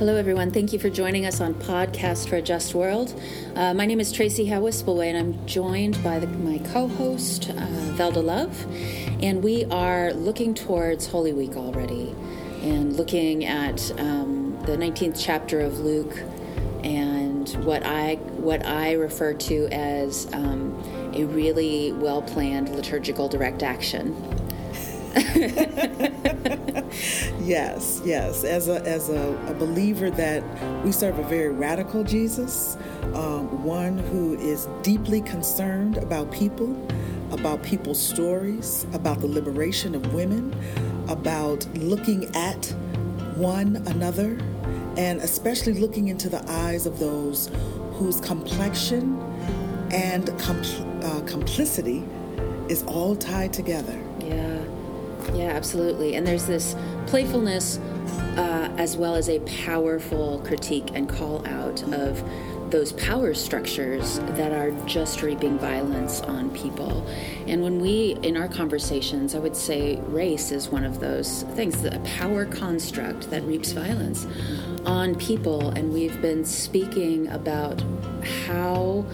Hello, everyone. Thank you for joining us on Podcast for a Just World. Uh, my name is Tracy Howe Wispelwey, and I'm joined by the, my co host, uh, Velda Love. And we are looking towards Holy Week already and looking at um, the 19th chapter of Luke and what I, what I refer to as um, a really well planned liturgical direct action. yes, yes. As a as a, a, believer that we serve a very radical Jesus, um, one who is deeply concerned about people, about people's stories, about the liberation of women, about looking at one another, and especially looking into the eyes of those whose complexion and compl- uh, complicity is all tied together. Yeah. Yeah, absolutely. And there's this playfulness uh, as well as a powerful critique and call out of those power structures that are just reaping violence on people. And when we, in our conversations, I would say race is one of those things, a power construct that reaps violence on people. And we've been speaking about how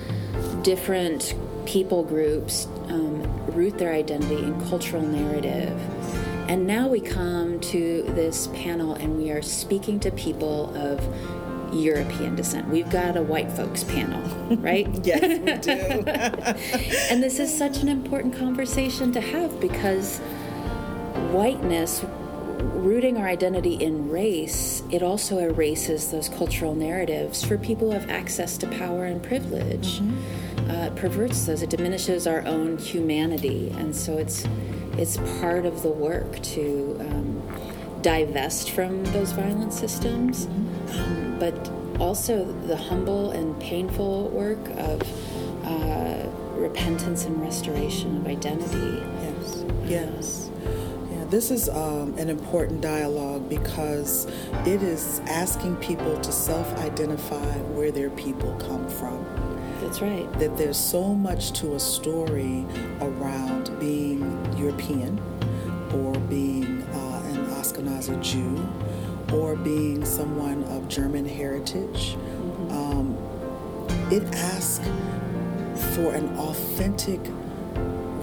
different people groups um, root their identity in cultural narrative and now we come to this panel and we are speaking to people of European descent. We've got a white folks panel, right? yes, we do. and this is such an important conversation to have because whiteness rooting our identity in race, it also erases those cultural narratives for people who have access to power and privilege. Mm-hmm. Uh, it perverts those. It diminishes our own humanity, and so it's it's part of the work to um, divest from those violent systems, um, but also the humble and painful work of uh, repentance and restoration of identity. Yes. Yes. This is um, an important dialogue because it is asking people to self identify where their people come from. That's right. That there's so much to a story around being European or being uh, an Ashkenazi Jew or being someone of German heritage. Mm-hmm. Um, it asks for an authentic,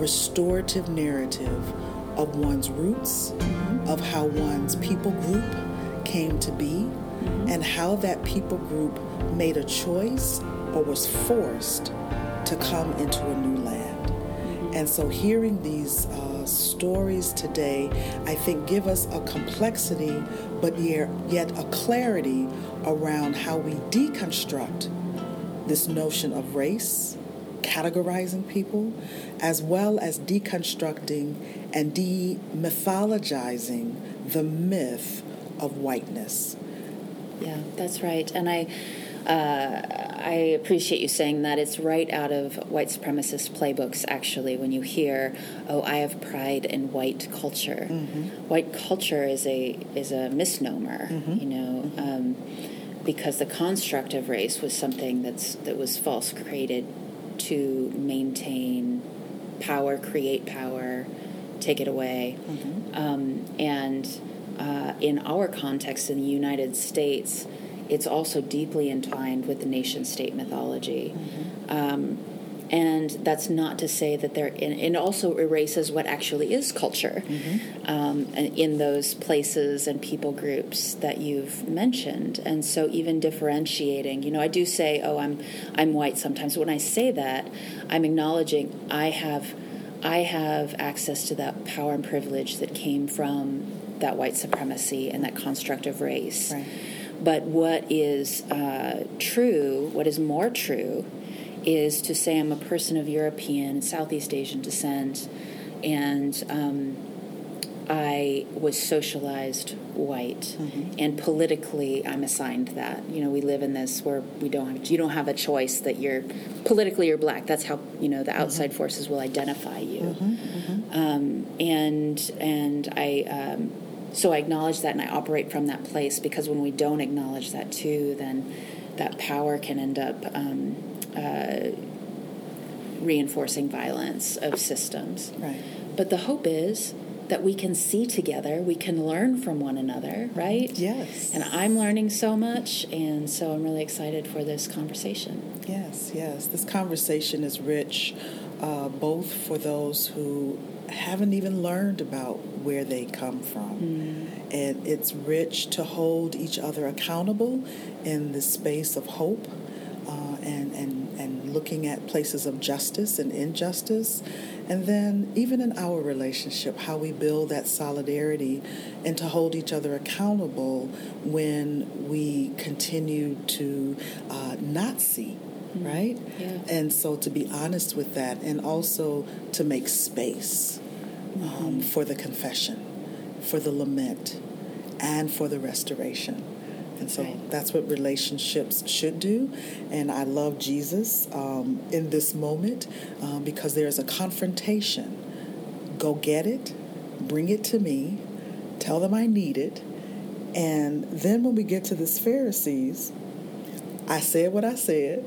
restorative narrative of one's roots, mm-hmm. of how one's people group came to be, mm-hmm. and how that people group made a choice or was forced to come into a new land. Mm-hmm. And so hearing these uh, stories today, I think give us a complexity, but yet a clarity around how we deconstruct this notion of race, categorizing people, as well as deconstructing and demythologizing the myth of whiteness. Yeah, that's right. And I uh, I appreciate you saying that. It's right out of white supremacist playbooks, actually, when you hear, "Oh, I have pride in white culture." Mm-hmm. White culture is a is a misnomer, mm-hmm. you know, um, because the construct of race was something that's that was false, created to maintain power, create power, take it away, mm-hmm. um, and uh, in our context in the United States it's also deeply entwined with the nation state mythology. Mm-hmm. Um, and that's not to say that there, and it also erases what actually is culture mm-hmm. um, in those places and people groups that you've mentioned. And so, even differentiating, you know, I do say, "Oh, I'm I'm white." Sometimes when I say that, I'm acknowledging I have I have access to that power and privilege that came from that white supremacy and that construct of race. Right. But what is uh, true, what is more true, is to say I'm a person of European, Southeast Asian descent, and um, I was socialized white, mm-hmm. and politically I'm assigned that. You know, we live in this where we don't have you don't have a choice that you're politically you're black. That's how you know the outside mm-hmm. forces will identify you. Mm-hmm. mm-hmm. Um, and and I um, so I acknowledge that and I operate from that place because when we don't acknowledge that too, then that power can end up um, uh, reinforcing violence of systems. Right. But the hope is that we can see together. We can learn from one another, right? Yes. And I'm learning so much, and so I'm really excited for this conversation. Yes, yes. This conversation is rich, uh, both for those who haven't even learned about where they come from. Mm. And it's rich to hold each other accountable in the space of hope uh, and, and, and looking at places of justice and injustice. And then, even in our relationship, how we build that solidarity and to hold each other accountable when we continue to uh, not see mm-hmm. right? Yeah. And so to be honest with that, and also to make space um, for the confession, for the lament, and for the restoration. And so right. that's what relationships should do. And I love Jesus um, in this moment um, because there's a confrontation. Go get it, bring it to me, tell them I need it. And then when we get to this Pharisees, I said what I said.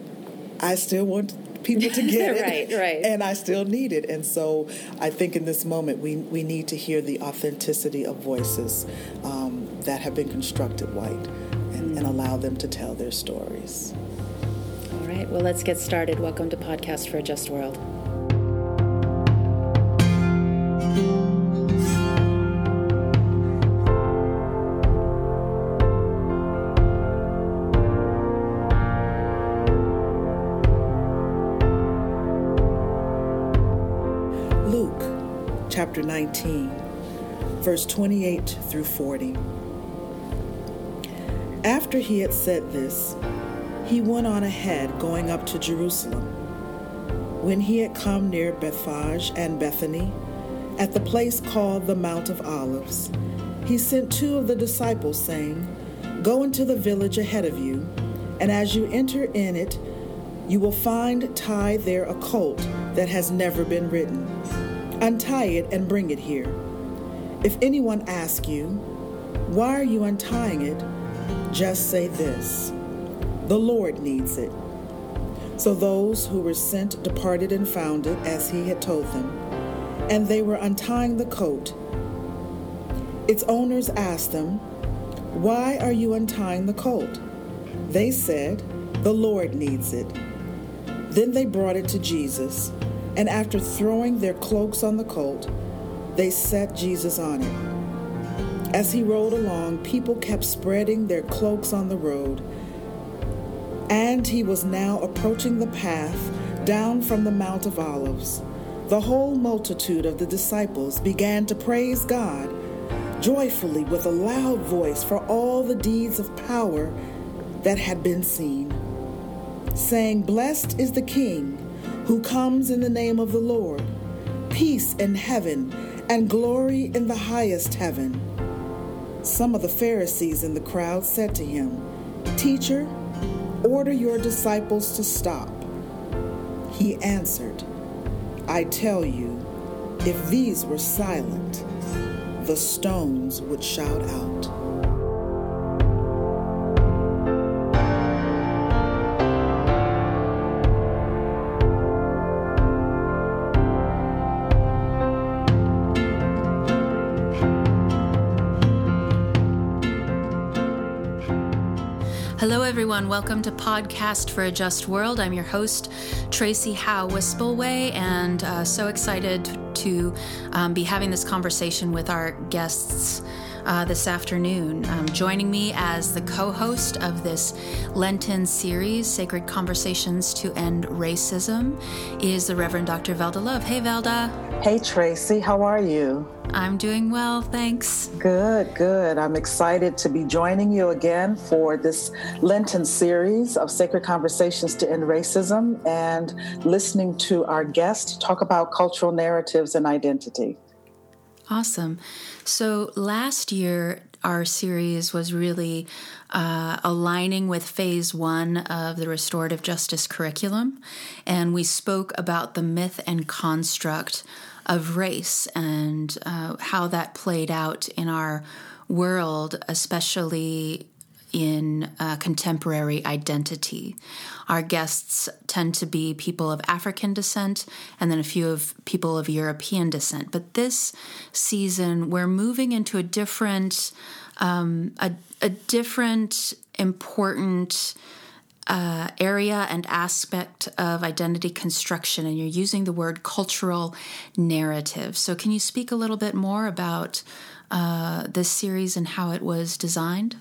I still want people to get it. right, right. And I still need it. And so I think in this moment we, we need to hear the authenticity of voices um, that have been constructed white and, mm. and allow them to tell their stories. All right, well, let's get started. Welcome to Podcast for a Just World. Chapter 19, verse 28 through 40. After he had said this, he went on ahead, going up to Jerusalem. When he had come near Bethphage and Bethany, at the place called the Mount of Olives, he sent two of the disciples, saying, Go into the village ahead of you, and as you enter in it, you will find tied there a colt that has never been ridden Untie it and bring it here. If anyone asks you, Why are you untying it? just say this The Lord needs it. So those who were sent departed and found it as he had told them, and they were untying the coat. Its owners asked them, Why are you untying the colt? They said, The Lord needs it. Then they brought it to Jesus. And after throwing their cloaks on the colt, they set Jesus on it. As he rode along, people kept spreading their cloaks on the road. And he was now approaching the path down from the Mount of Olives. The whole multitude of the disciples began to praise God joyfully with a loud voice for all the deeds of power that had been seen, saying, Blessed is the King who comes in the name of the Lord, peace in heaven and glory in the highest heaven. Some of the Pharisees in the crowd said to him, Teacher, order your disciples to stop. He answered, I tell you, if these were silent, the stones would shout out. Everyone. Welcome to Podcast for a Just World. I'm your host, Tracy Howe Wispelwey, and uh, so excited to um, be having this conversation with our guests. Uh, this afternoon. Um, joining me as the co host of this Lenten series, Sacred Conversations to End Racism, is the Reverend Dr. Velda Love. Hey, Velda. Hey, Tracy. How are you? I'm doing well, thanks. Good, good. I'm excited to be joining you again for this Lenten series of Sacred Conversations to End Racism and listening to our guest talk about cultural narratives and identity. Awesome. So last year, our series was really uh, aligning with phase one of the restorative justice curriculum. And we spoke about the myth and construct of race and uh, how that played out in our world, especially in uh, contemporary identity. Our guests tend to be people of African descent and then a few of people of European descent. But this season, we're moving into a different, um, a, a different important uh, area and aspect of identity construction, and you're using the word cultural narrative. So, can you speak a little bit more about uh, this series and how it was designed?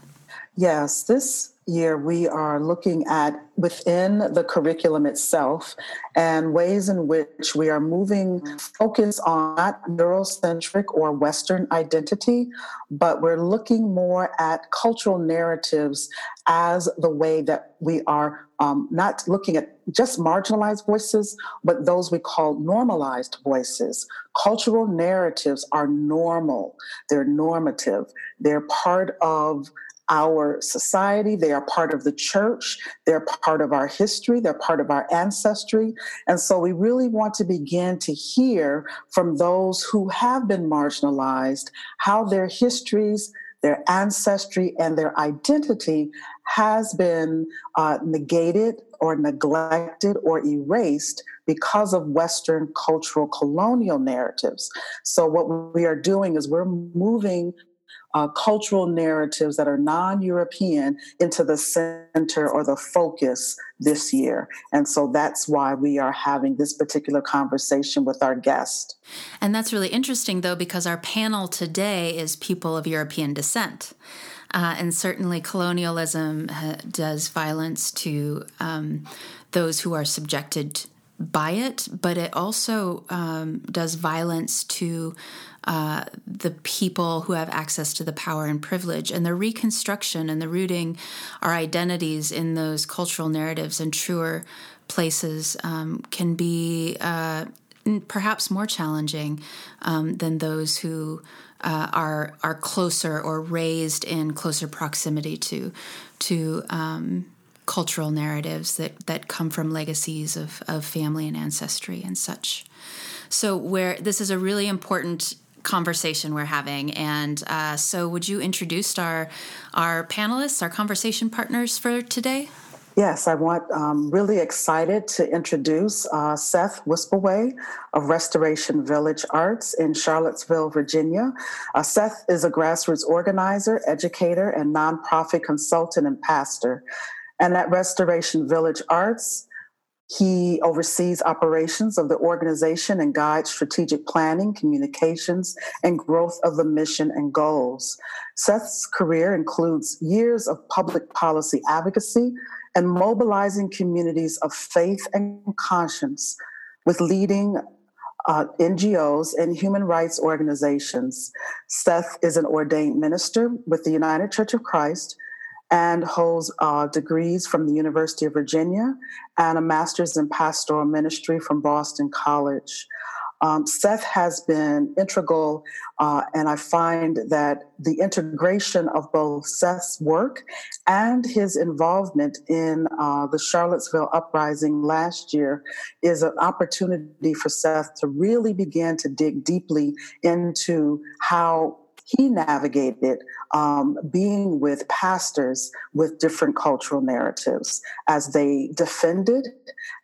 Yes, this year we are looking at within the curriculum itself and ways in which we are moving focus on not Eurocentric or Western identity, but we're looking more at cultural narratives as the way that we are um, not looking at just marginalized voices, but those we call normalized voices. Cultural narratives are normal, they're normative, they're part of our society. They are part of the church. They're part of our history. They're part of our ancestry. And so we really want to begin to hear from those who have been marginalized how their histories, their ancestry, and their identity has been uh, negated or neglected or erased because of Western cultural colonial narratives. So, what we are doing is we're moving uh, cultural narratives that are non European into the center or the focus this year. And so that's why we are having this particular conversation with our guest. And that's really interesting, though, because our panel today is people of European descent. Uh, and certainly, colonialism ha- does violence to um, those who are subjected by it, but it also um, does violence to uh, the people who have access to the power and privilege. And the reconstruction and the rooting our identities in those cultural narratives and truer places um, can be uh, perhaps more challenging um, than those who uh, are are closer or raised in closer proximity to to um, cultural narratives that that come from legacies of of family and ancestry and such. So where this is a really important conversation we're having. And uh, so, would you introduce our our panelists, our conversation partners for today? Yes, I want um, really excited to introduce uh, Seth Wispelwey of Restoration Village Arts in Charlottesville, Virginia. Uh, Seth is a grassroots organizer, educator, and nonprofit consultant and pastor. And at Restoration Village Arts, he oversees operations of the organization and guides strategic planning, communications, and growth of the mission and goals. Seth's career includes years of public policy advocacy and mobilizing communities of faith and conscience with leading uh, NGOs and human rights organizations. Seth is an ordained minister with the United Church of Christ and holds uh, degrees from the University of Virginia and a master's in pastoral ministry from Boston College. Um, Seth has been integral, uh, and I find that the integration of both Seth's work and his involvement in uh, the Charlottesville uprising last year is an opportunity for Seth to really begin to dig deeply into how he navigated um, being with pastors with different cultural narratives as they defended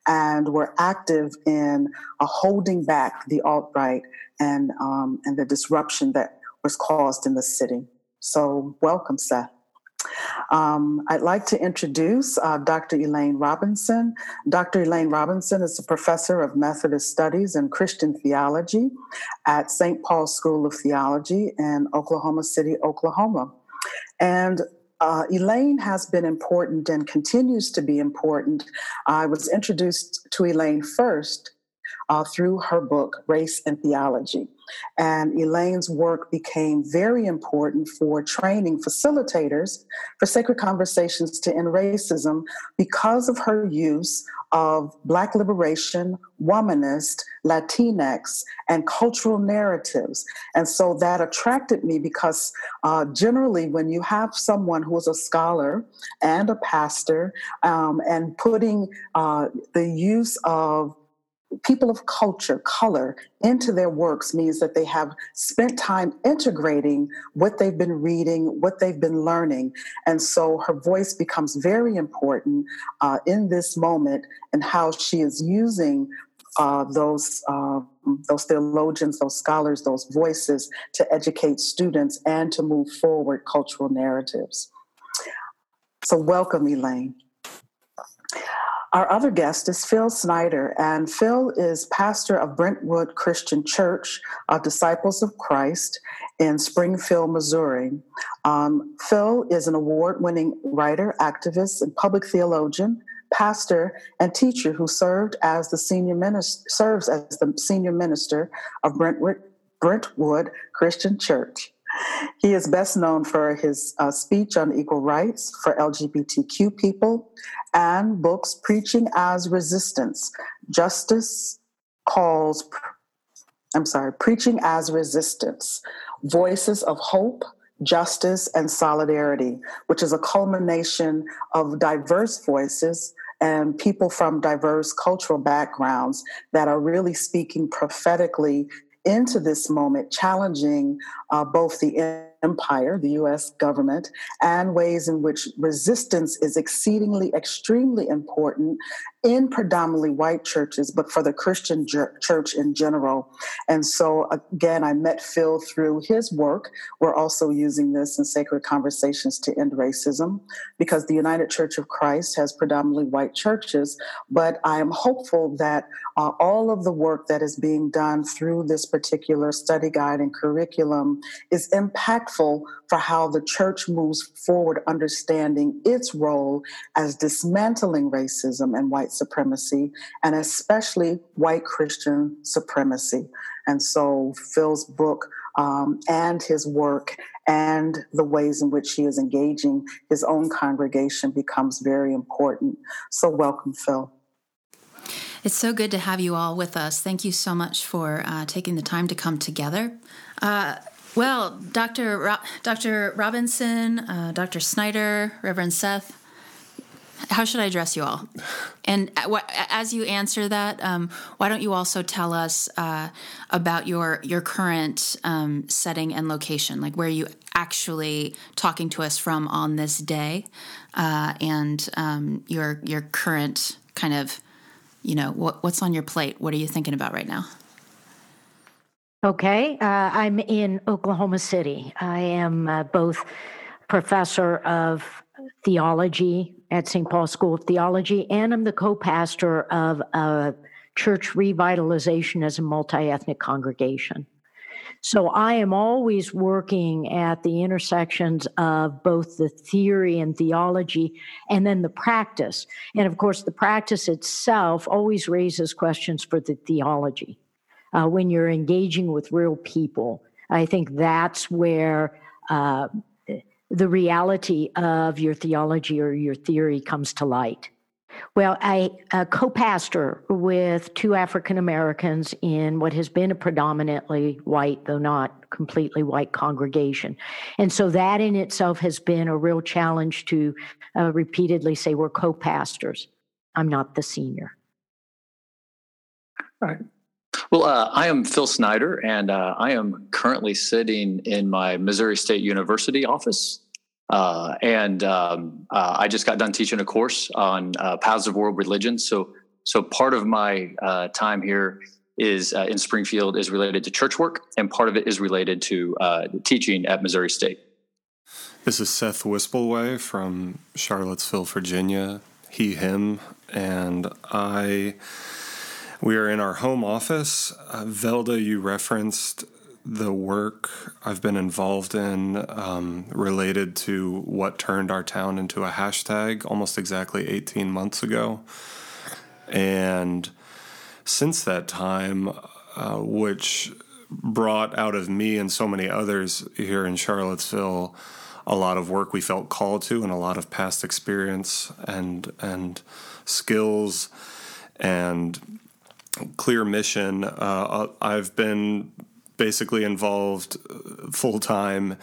and were active in uh, holding back the alt right and um, and the disruption that was caused in the city. So, welcome, Seth. Um, I'd like to introduce uh, Dr. Elaine Robinson. Dr. Elaine Robinson is a professor of Methodist Studies and Christian Theology at St. Paul's School of Theology in Oklahoma City, Oklahoma. And uh, Elaine has been important and continues to be important. I was introduced to Elaine first uh, through her book, Race and Theology. And Elaine's work became very important for training facilitators for sacred conversations to end racism because of her use of Black liberation, womanist, Latinx, and cultural narratives. And so that attracted me because uh, generally, when you have someone who is a scholar and a pastor um, and putting uh, the use of people of culture, color, into their works means that they have spent time integrating what they've been reading, what they've been learning. And so her voice becomes very important uh, in this moment and how she is using uh, those uh, those theologians, those scholars, those voices to educate students and to move forward cultural narratives. So, welcome, Elaine. Our other guest is Phil Snyder, and Phil is pastor of Brentwood Christian Church, uh, Disciples of Christ in Springfield, Missouri. Um, Phil is an award winning writer, activist, and public theologian, pastor, and teacher who served as the senior minister, serves as the senior minister of Brentwood, Brentwood Christian Church. He is best known for his uh, speech on equal rights for LGBTQ people and books Preaching as Resistance, Justice Calls, I'm sorry, Preaching as Resistance, Voices of Hope, Justice, and Solidarity, which is a culmination of diverse voices and people from diverse cultural backgrounds that are really speaking prophetically into this moment, challenging uh, both the empire, the US government, and ways in which resistance is exceedingly, extremely important in predominantly white churches, but for the Christian church in general. And so, again, I met Phil through his work. We're also using this in Sacred Conversations to End Racism because the United Church of Christ has predominantly white churches. But I am hopeful that uh, all of the work that is being done through this particular study guide and curriculum is impactful for how the church moves forward, understanding its role as dismantling racism and white supremacy, and especially white Christian supremacy. And so Phil's book um, and his work and the ways in which he is engaging his own congregation becomes very important. So, welcome, Phil. It's so good to have you all with us. Thank you so much for uh, taking the time to come together. Uh, well, Dr. Ro- Dr. Robinson, uh, Dr. Snyder, Reverend Seth, how should I address you all? And as you answer that, um, why don't you also tell us uh, about your your current um, setting and location, like where you actually talking to us from on this day, uh, and um, your your current kind of, you know, what, what's on your plate? What are you thinking about right now? Okay, uh, I'm in Oklahoma City. I am uh, both professor of theology at St. Paul School of Theology, and I'm the co pastor of a church revitalization as a multi ethnic congregation. So I am always working at the intersections of both the theory and theology and then the practice. And of course, the practice itself always raises questions for the theology uh, when you're engaging with real people. I think that's where uh, the reality of your theology or your theory comes to light. Well, I uh, co pastor with two African Americans in what has been a predominantly white, though not completely white, congregation. And so that in itself has been a real challenge to uh, repeatedly say we're co pastors. I'm not the senior. All right. Well, uh, I am Phil Snyder, and uh, I am currently sitting in my Missouri State University office. Uh, and um, uh, I just got done teaching a course on uh, paths of world religions. So, so part of my uh, time here is in Springfield is related to church work, and part of it is related to teaching at Missouri State. This is Seth Wispelwey from Charlottesville, Virginia. He, him, and I we are in our home office. Uh, Velda, you referenced the work I've been involved in um, related to what turned our town into a hashtag almost exactly 18 months ago. And since that time, uh, which brought out of me and so many others here in Charlottesville a lot of work we felt called to and a lot of past experience and and skills and clear mission. Uh, I've been basically involved uh, full time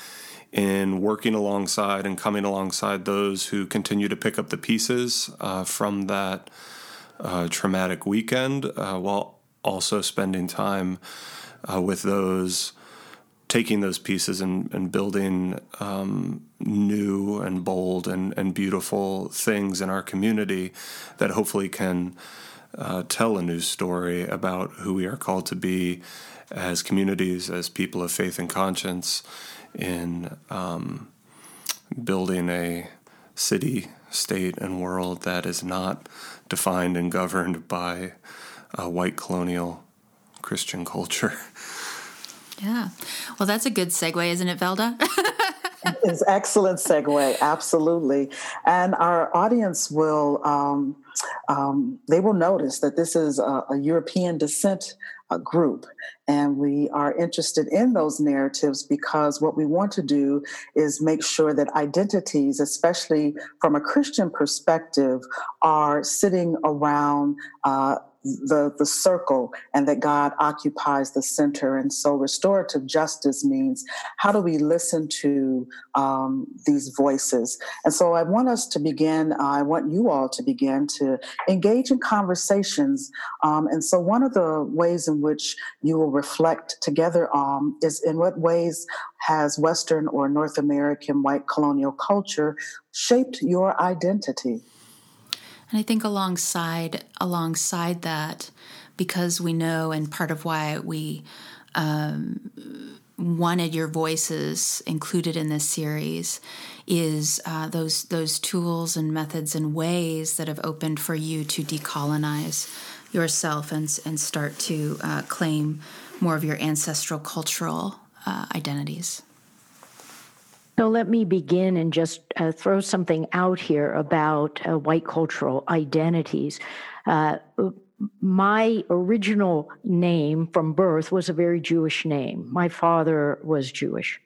in working alongside and coming alongside those who continue to pick up the pieces uh, from that uh, traumatic weekend, uh, while also spending time uh, with those, taking those pieces and, and building um, new and bold and, and beautiful things in our community that hopefully can uh, tell a new story about who we are called to be as communities, as people of faith and conscience, in um, building a city, state, and world that is not defined and governed by a white colonial Christian culture. Yeah. Well, that's a good segue, isn't it, Velda? it's excellent segue, absolutely. And our audience will um, um, they will notice that this is a, a European descent uh, group, and we are interested in those narratives because what we want to do is make sure that identities, especially from a Christian perspective, are sitting around uh, the, the circle and that God occupies the center. And so restorative justice means how do we listen to um, these voices? And so I want us to begin, I want you all to begin to engage in conversations. Um, and so one of the ways in which you will reflect together um, is in what ways has Western or North American white colonial culture shaped your identity? And I think alongside alongside that, because we know, and part of why we um, wanted your voices included in this series is uh, those those tools and methods and ways that have opened for you to decolonize yourself and and start to uh, claim more of your ancestral cultural uh, identities. So let me begin and just uh, throw something out here about uh, white cultural identities. Uh, my original name from birth was a very Jewish name. My father was Jewish.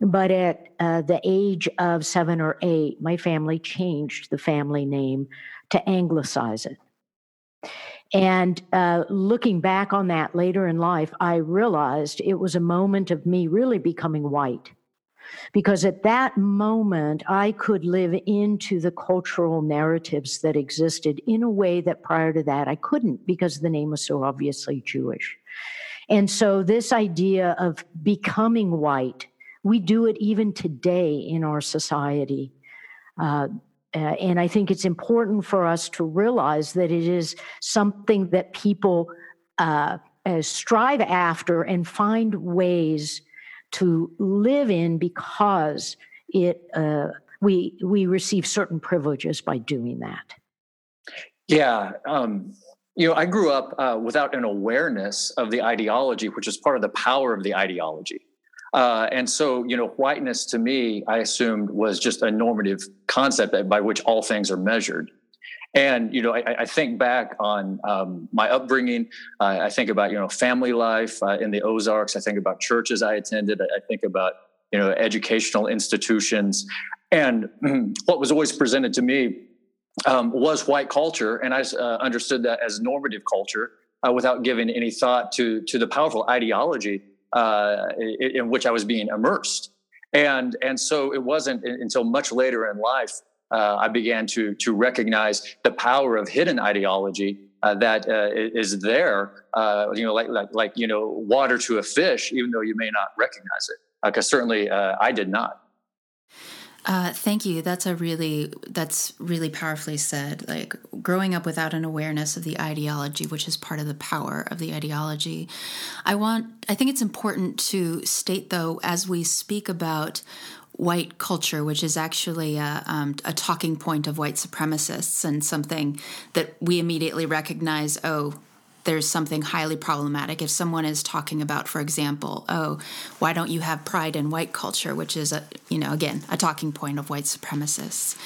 But at uh, the age of seven or eight, my family changed the family name to anglicize it. And uh, looking back on that later in life, I realized it was a moment of me really becoming white because at that moment I could live into the cultural narratives that existed in a way that prior to that I couldn't because the name was so obviously Jewish. And so this idea of becoming white, we do it even today in our society. Uh, uh, and I think it's important for us to realize that it is something that people uh, uh strive after and find ways to live in because it uh, we we receive certain privileges by doing that. Yeah, um, you know, I grew up uh, without an awareness of the ideology, which is part of the power of the ideology. Uh, and so, you know, whiteness to me, I assumed was just a normative concept by which all things are measured. And you know, I, I think back on um, my upbringing. Uh, I think about you know family life uh, in the Ozarks. I think about churches I attended. I think about you know educational institutions, and what was always presented to me um, was white culture, and I uh, understood that as normative culture uh, without giving any thought to to the powerful ideology uh, in, in which I was being immersed. And and so it wasn't until much later in life uh, I began to to recognize the power of hidden ideology uh, that uh, is there. Uh, you know, like, like like you know, water to a fish, even though you may not recognize it. Because uh, certainly uh, I did not. thank you. That's a really that's really powerfully said. Like growing up without an awareness of the ideology, which is part of the power of the ideology. I want. I think it's important to state though, as we speak about white culture, which is actually a, um, a, talking point of white supremacists and something that we immediately recognize oh, there's something highly problematic. If someone is talking about, for example, oh, why don't you have pride in white culture, which is, a, you know, again, a talking point of white supremacists.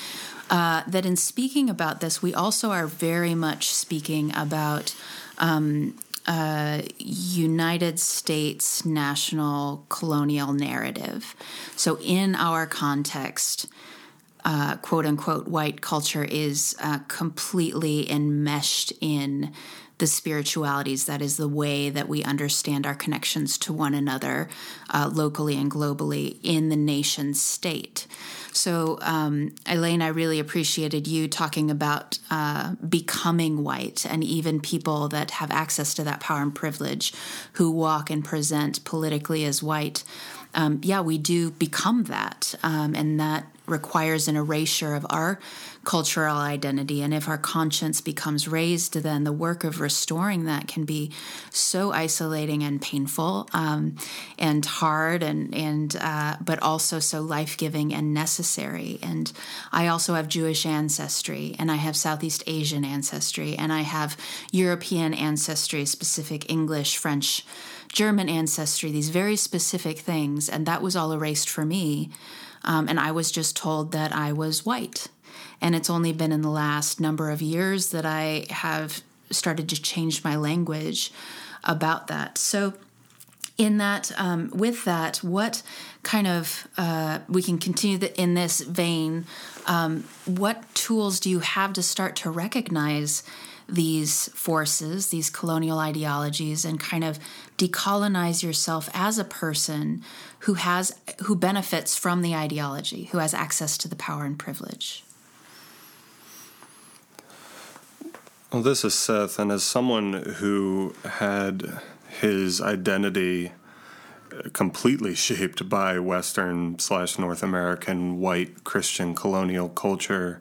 Uh, that in speaking about this, we also are very much speaking about um, uh, United States national colonial narrative. So, in our context, uh, quote unquote white culture is uh, completely enmeshed in the spiritualities. That is the way that we understand our connections to one another uh, locally and globally in the nation state. So, um, Elaine, I really appreciated you talking about uh, becoming white and even people that have access to that power and privilege who walk and present politically as white. Um, yeah, we do become that. Um, and that requires an erasure of our cultural identity. And if our conscience becomes raised, then the work of restoring that can be so isolating and painful um, and hard, and and uh, but also so life giving and necessary. And I also have Jewish ancestry, and I have Southeast Asian ancestry, and I have European ancestry, specific English, French. German ancestry, these very specific things, and that was all erased for me. Um, and I was just told that I was white. And it's only been in the last number of years that I have started to change my language about that. So, in that, um, with that, what kind of uh, we can continue the, in this vein? Um, what tools do you have to start to recognize these forces, these colonial ideologies, and kind of decolonize yourself as a person who has who benefits from the ideology, who has access to the power and privilege. Well, this is Seth, and as someone who had his identity completely shaped by Western slash North American white Christian colonial culture,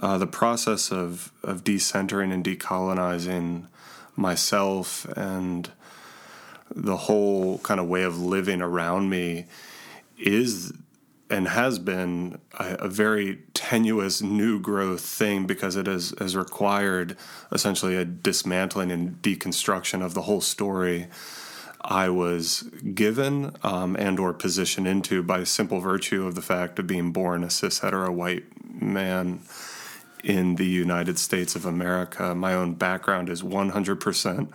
uh, the process of, of decentering and decolonizing myself and the whole kind of way of living around me is and has been a, a, very tenuous new growth thing because it has, has required essentially a dismantling and deconstruction of the whole story I was given um, and or positioned into by simple virtue of the fact of being born a cis hetero white man in the United States of America. My own background is 100%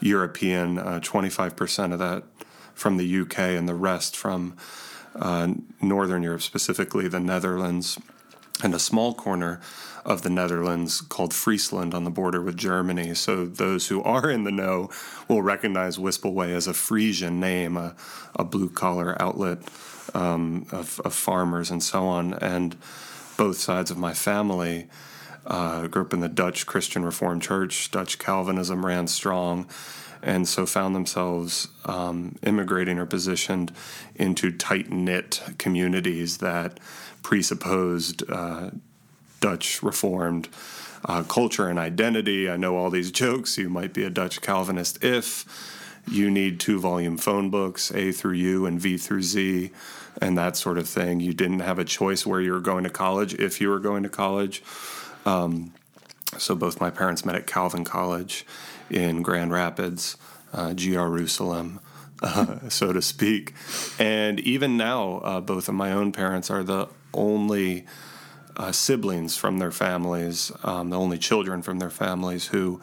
European, uh, 25% of that from the UK, and the rest from uh, Northern Europe, specifically the Netherlands, and a small corner of the Netherlands called Friesland on the border with Germany. So those who are in the know will recognize Wispelwey as a Frisian name, a, a blue collar outlet um, of, of farmers and so on. And both sides of my family. Uh, grew up in the Dutch Christian Reformed Church. Dutch Calvinism ran strong, and so found themselves um, immigrating or positioned into tight knit communities that presupposed uh, Dutch Reformed uh, culture and identity. I know all these jokes. You might be a Dutch Calvinist if you need two volume phone books, A through U and V through Z and that sort of thing. You didn't have a choice where you were going to college if you were going to college. Um, so both my parents met at Calvin College in Grand Rapids, uh, Jerusalem, uh, so to speak. And even now, uh, both of my own parents are the only uh, siblings from their families, um, the only children from their families who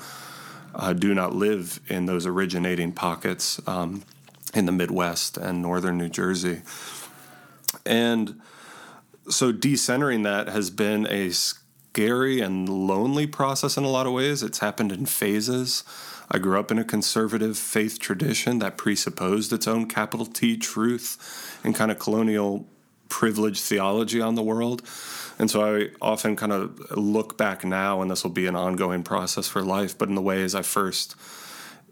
uh, do not live in those originating pockets um, in the Midwest and northern New Jersey. And so decentering that has been a scary and lonely process in a lot of ways. It's happened in phases. I grew up in a conservative faith tradition that presupposed its own capital T truth and kind of colonial privilege theology on the world. And so I often kind of look back now, and this will be an ongoing process for life, but in the ways I first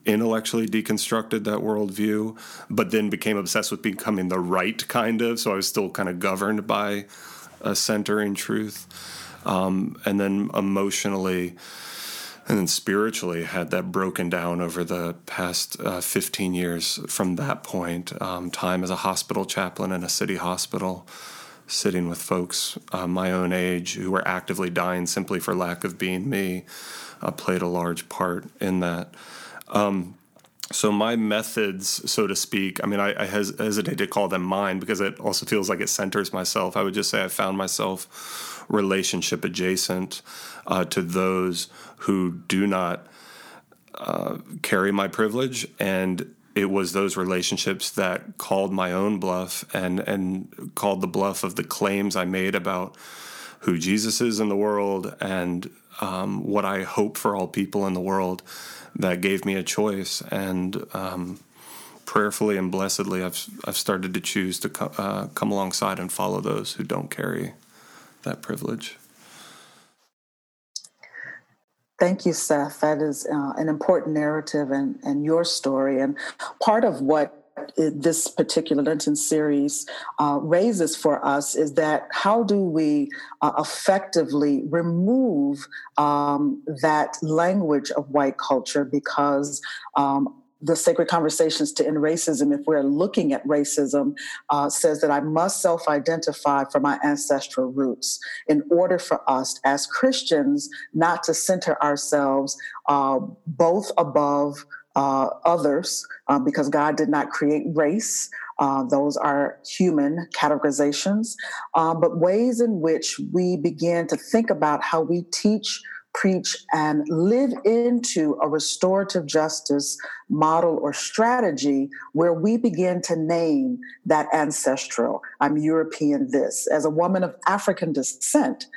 intellectually deconstructed that worldview, but then became obsessed with becoming the right kind of. So I was still kind of governed by a centering truth. Um, and then emotionally and then spiritually had that broken down over the past uh, 15 years from that point. Um, time as a hospital chaplain in a city hospital, sitting with folks uh, my own age who were actively dying simply for lack of being me, uh, played a large part in that. Um, so my methods, so to speak, I mean, I, I hes- hesitate to call them mine because it also feels like it centers myself. I would just say I found myself relationship adjacent uh, to those who do not uh, carry my privilege, and it was those relationships that called my own bluff and and called the bluff of the claims I made about who Jesus is in the world and um, what I hope for all people in the world that gave me a choice. And um, prayerfully and blessedly, I've, I've started to choose to co- uh, come alongside and follow those who don't carry that privilege. Thank you, Seth. That is uh, an important narrative and, and your story. And part of what this particular Lenten series uh, raises for us is that how do we uh, effectively remove um, that language of white culture because um, the Sacred Conversations to End Racism, if we're looking at racism, uh, says that I must self identify for my ancestral roots in order for us as Christians not to center ourselves uh, both above uh, others uh, because God did not create race. Uh, those are human categorizations, uh, but ways in which we begin to think about how we teach, preach, and live into a restorative justice model or strategy where we begin to name that ancestral. I'm European this. As a woman of African descent,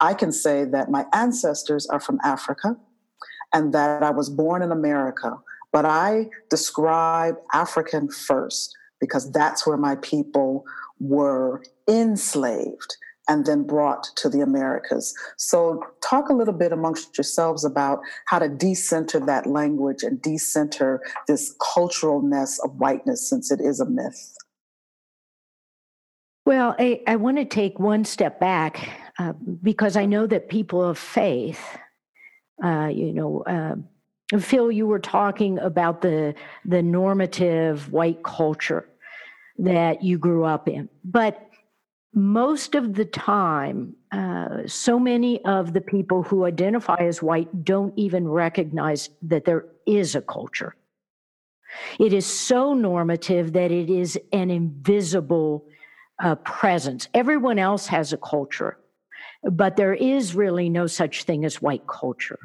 I can say that my ancestors are from Africa and that I was born in America but I describe African first because that's where my people were enslaved and then brought to the Americas. So, talk a little bit amongst yourselves about how to decenter that language and decenter this culturalness of whiteness since it is a myth. Well, I, I want to take one step back uh, because I know that people of faith, uh, you know, uh, Phil, you were talking about the the normative white culture that you grew up in, but most of the time, uh, so many of the people who identify as white don't even recognize that there is a culture. It is so normative that it is an invisible uh, presence. Everyone else has a culture, but there is really no such thing as white culture.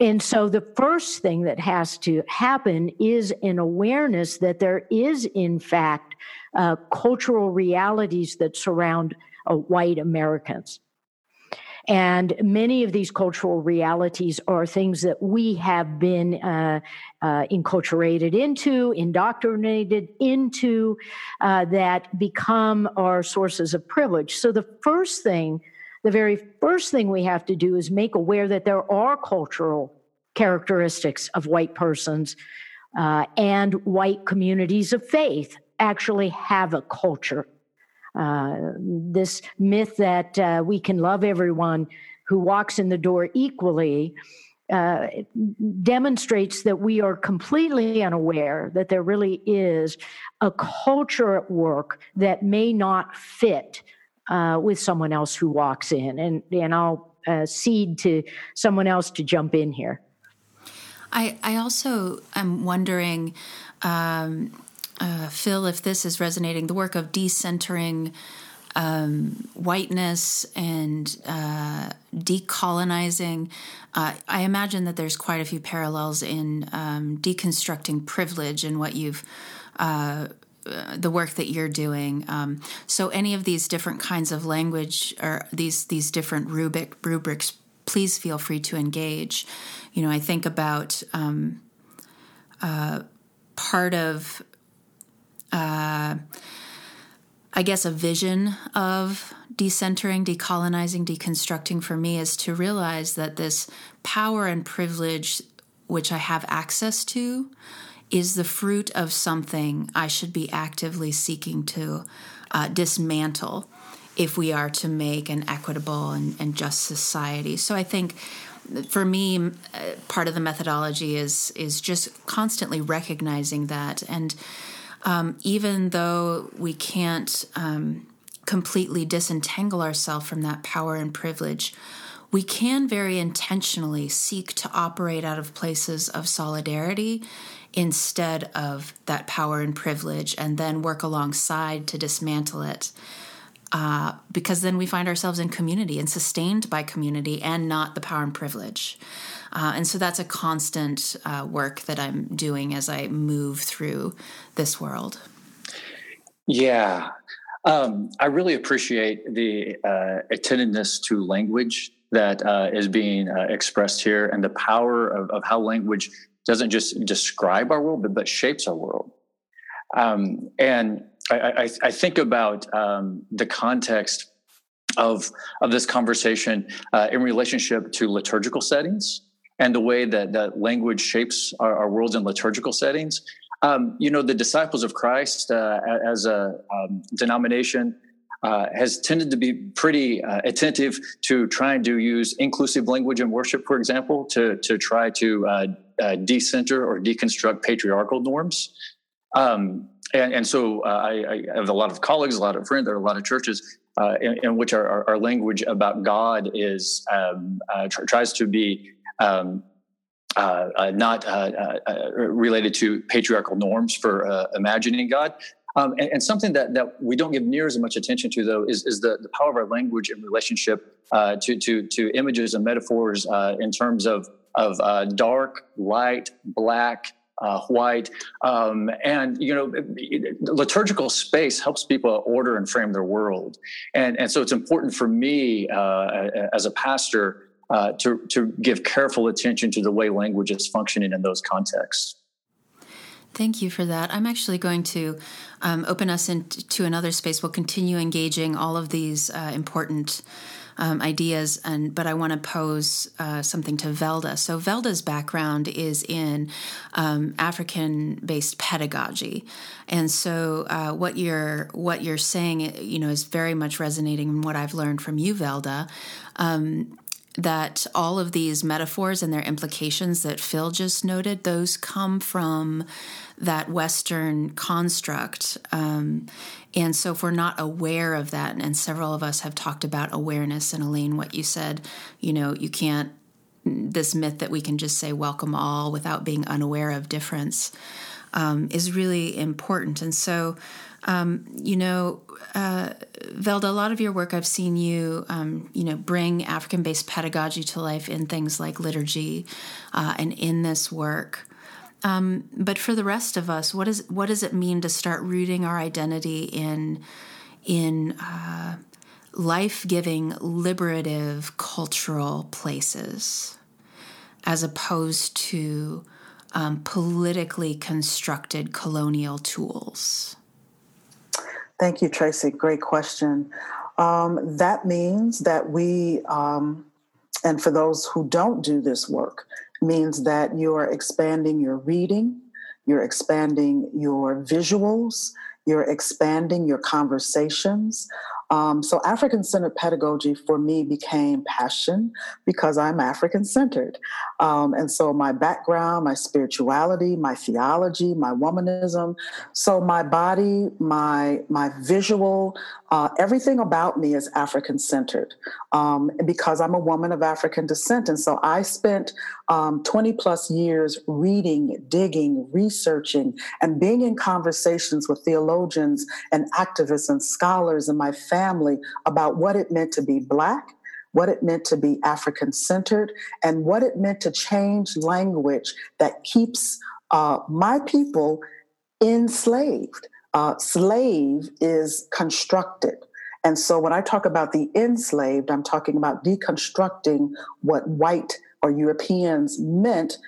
And so the first thing that has to happen is an awareness that there is, in fact, uh, cultural realities that surround uh, white Americans. And many of these cultural realities are things that we have been uh, uh, enculturated into, indoctrinated into, uh, that become our sources of privilege. So the first thing the very first thing we have to do is make aware that there are cultural characteristics of white persons uh, and white communities of faith actually have a culture. Uh, this myth that uh, we can love everyone who walks in the door equally uh, demonstrates that we are completely unaware that there really is a culture at work that may not fit uh, with someone else who walks in, and and I'll uh, cede to someone else to jump in here. I I also am wondering. Um, uh, Phil, if this is resonating, the work of decentering um, whiteness and uh, decolonizing. Uh, I imagine that there's quite a few parallels in um, deconstructing privilege and what you've uh, the work that you're doing. Um, so any of these different kinds of language or these these different rubric rubrics, please feel free to engage. You know, I think about um, uh, part of. Uh, I guess a vision of decentering, decolonizing, deconstructing for me is to realize that this power and privilege which I have access to is the fruit of something I should be actively seeking to uh, dismantle if we are to make an equitable and, and just society. So I think for me, uh, part of the methodology is is just constantly recognizing that, and um, even though we can't um, completely disentangle ourselves from that power and privilege, we can very intentionally seek to operate out of places of solidarity instead of that power and privilege and then work alongside to dismantle it. Uh, because then we find ourselves in community and sustained by community and not the power and privilege. Uh, and so that's a constant uh, work that I'm doing as I move through this world. Yeah. Um, I really appreciate the uh, attentiveness to language that uh, is being uh, expressed here and the power of, of, how language doesn't just describe our world, but, but shapes our world. Um, and I, I, I, think about um, the context of, of this conversation uh, in relationship to liturgical settings and the way that, that language shapes our, our worlds in liturgical settings. Um, you know, the disciples of Christ uh, as a um, denomination uh, has tended to be pretty uh, attentive to trying to use inclusive language in worship, for example, to to try to uh, uh decenter or deconstruct patriarchal norms. Um, and, and, so uh, I, I, have a lot of colleagues, a lot of friends, there are a lot of churches uh, in, in, which our, our, language about God is um, tr- tries to be um, uh, uh, not uh, related to patriarchal norms for imagining God. Um, and, and, something that, that we don't give near as much attention to, though, is, is the, the power of our language in relationship uh, to, to, to images and metaphors uh, in terms of, of uh, dark, light, black, white. Um, and, you know, liturgical space helps people order and frame their world. And, and so it's important for me as a pastor uh, to, to give careful attention to the way language is functioning in those contexts. Thank you for that. I'm actually going to um, open us into another space. We'll continue engaging all of these uh, important um, ideas, and but I want to pose uh, something to Velda. So Velda's background is in um, African-based pedagogy, and so uh, what you're what you're saying, you know, is very much resonating in what I've learned from you, Velda. Um, that all of these metaphors and their implications that Phil just noted, those come from that Western construct. Um, and so, if we're not aware of that, and several of us have talked about awareness, and Elaine, what you said, you know, you can't, this myth that we can just say welcome all without being unaware of difference um, is really important. And so, um, you know, uh, Velda, a lot of your work, I've seen you, um, you know, bring African-based pedagogy to life in things like liturgy, uh, and in this work. Um, but for the rest of us, what is what does it mean to start rooting our identity in in uh, life-giving, liberative, cultural places, as opposed to um, politically constructed colonial tools? Thank you, Tracy. Great question. Um, that means that we, um, and for those who don't do this work, means that you are expanding your reading, you're expanding your visuals, you're expanding your conversations, um, so African centered pedagogy for me became passion because I'm African centered. Um, and so my background, my spirituality, my theology, my womanism, so my body, my my visual, uh, everything about me is African centered um, because I'm a woman of African descent. And so I spent um, 20 plus years reading, digging, researching, and being in conversations with theologians and activists and scholars in my family about what it meant to be Black what it meant to be African centered, and what it meant to change language that keeps uh, my people enslaved. Uh, slave is constructed. And so when I talk about the enslaved, I'm talking about deconstructing what white or Europeans meant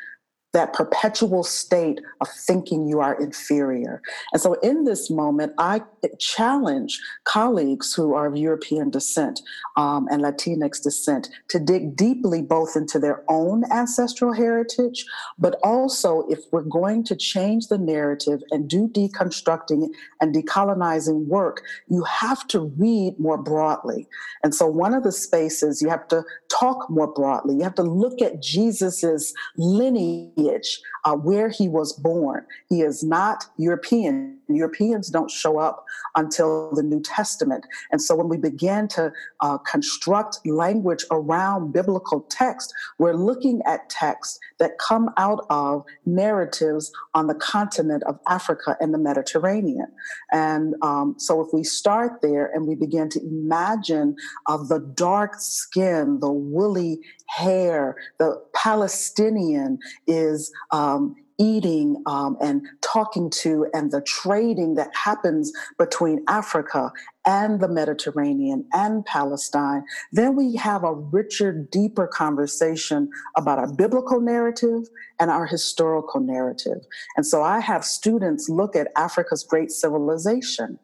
that perpetual state of thinking you are inferior. And so in this moment, I challenge colleagues who are of European descent um, and Latinx descent to dig deeply both into their own ancestral heritage, but also if we're going to change the narrative and do deconstructing and decolonizing work, you have to read more broadly. And so one of the spaces you have to talk more broadly. You have to look at Jesus's lineage, uh, where he was born. He is not European. Europeans don't show up until the New Testament. And so when we begin to uh, construct language around biblical text, we're looking at texts that come out of narratives on the continent of Africa and the Mediterranean. And um, so if we start there and we begin to imagine uh, the dark skin, the woolly hair, the Palestinian is um, eating um, and talking to and the trading that happens between Africa and the Mediterranean and Palestine, then we have a richer, deeper conversation about our biblical narrative and our historical narrative. And so I have students look at Africa's great civilization.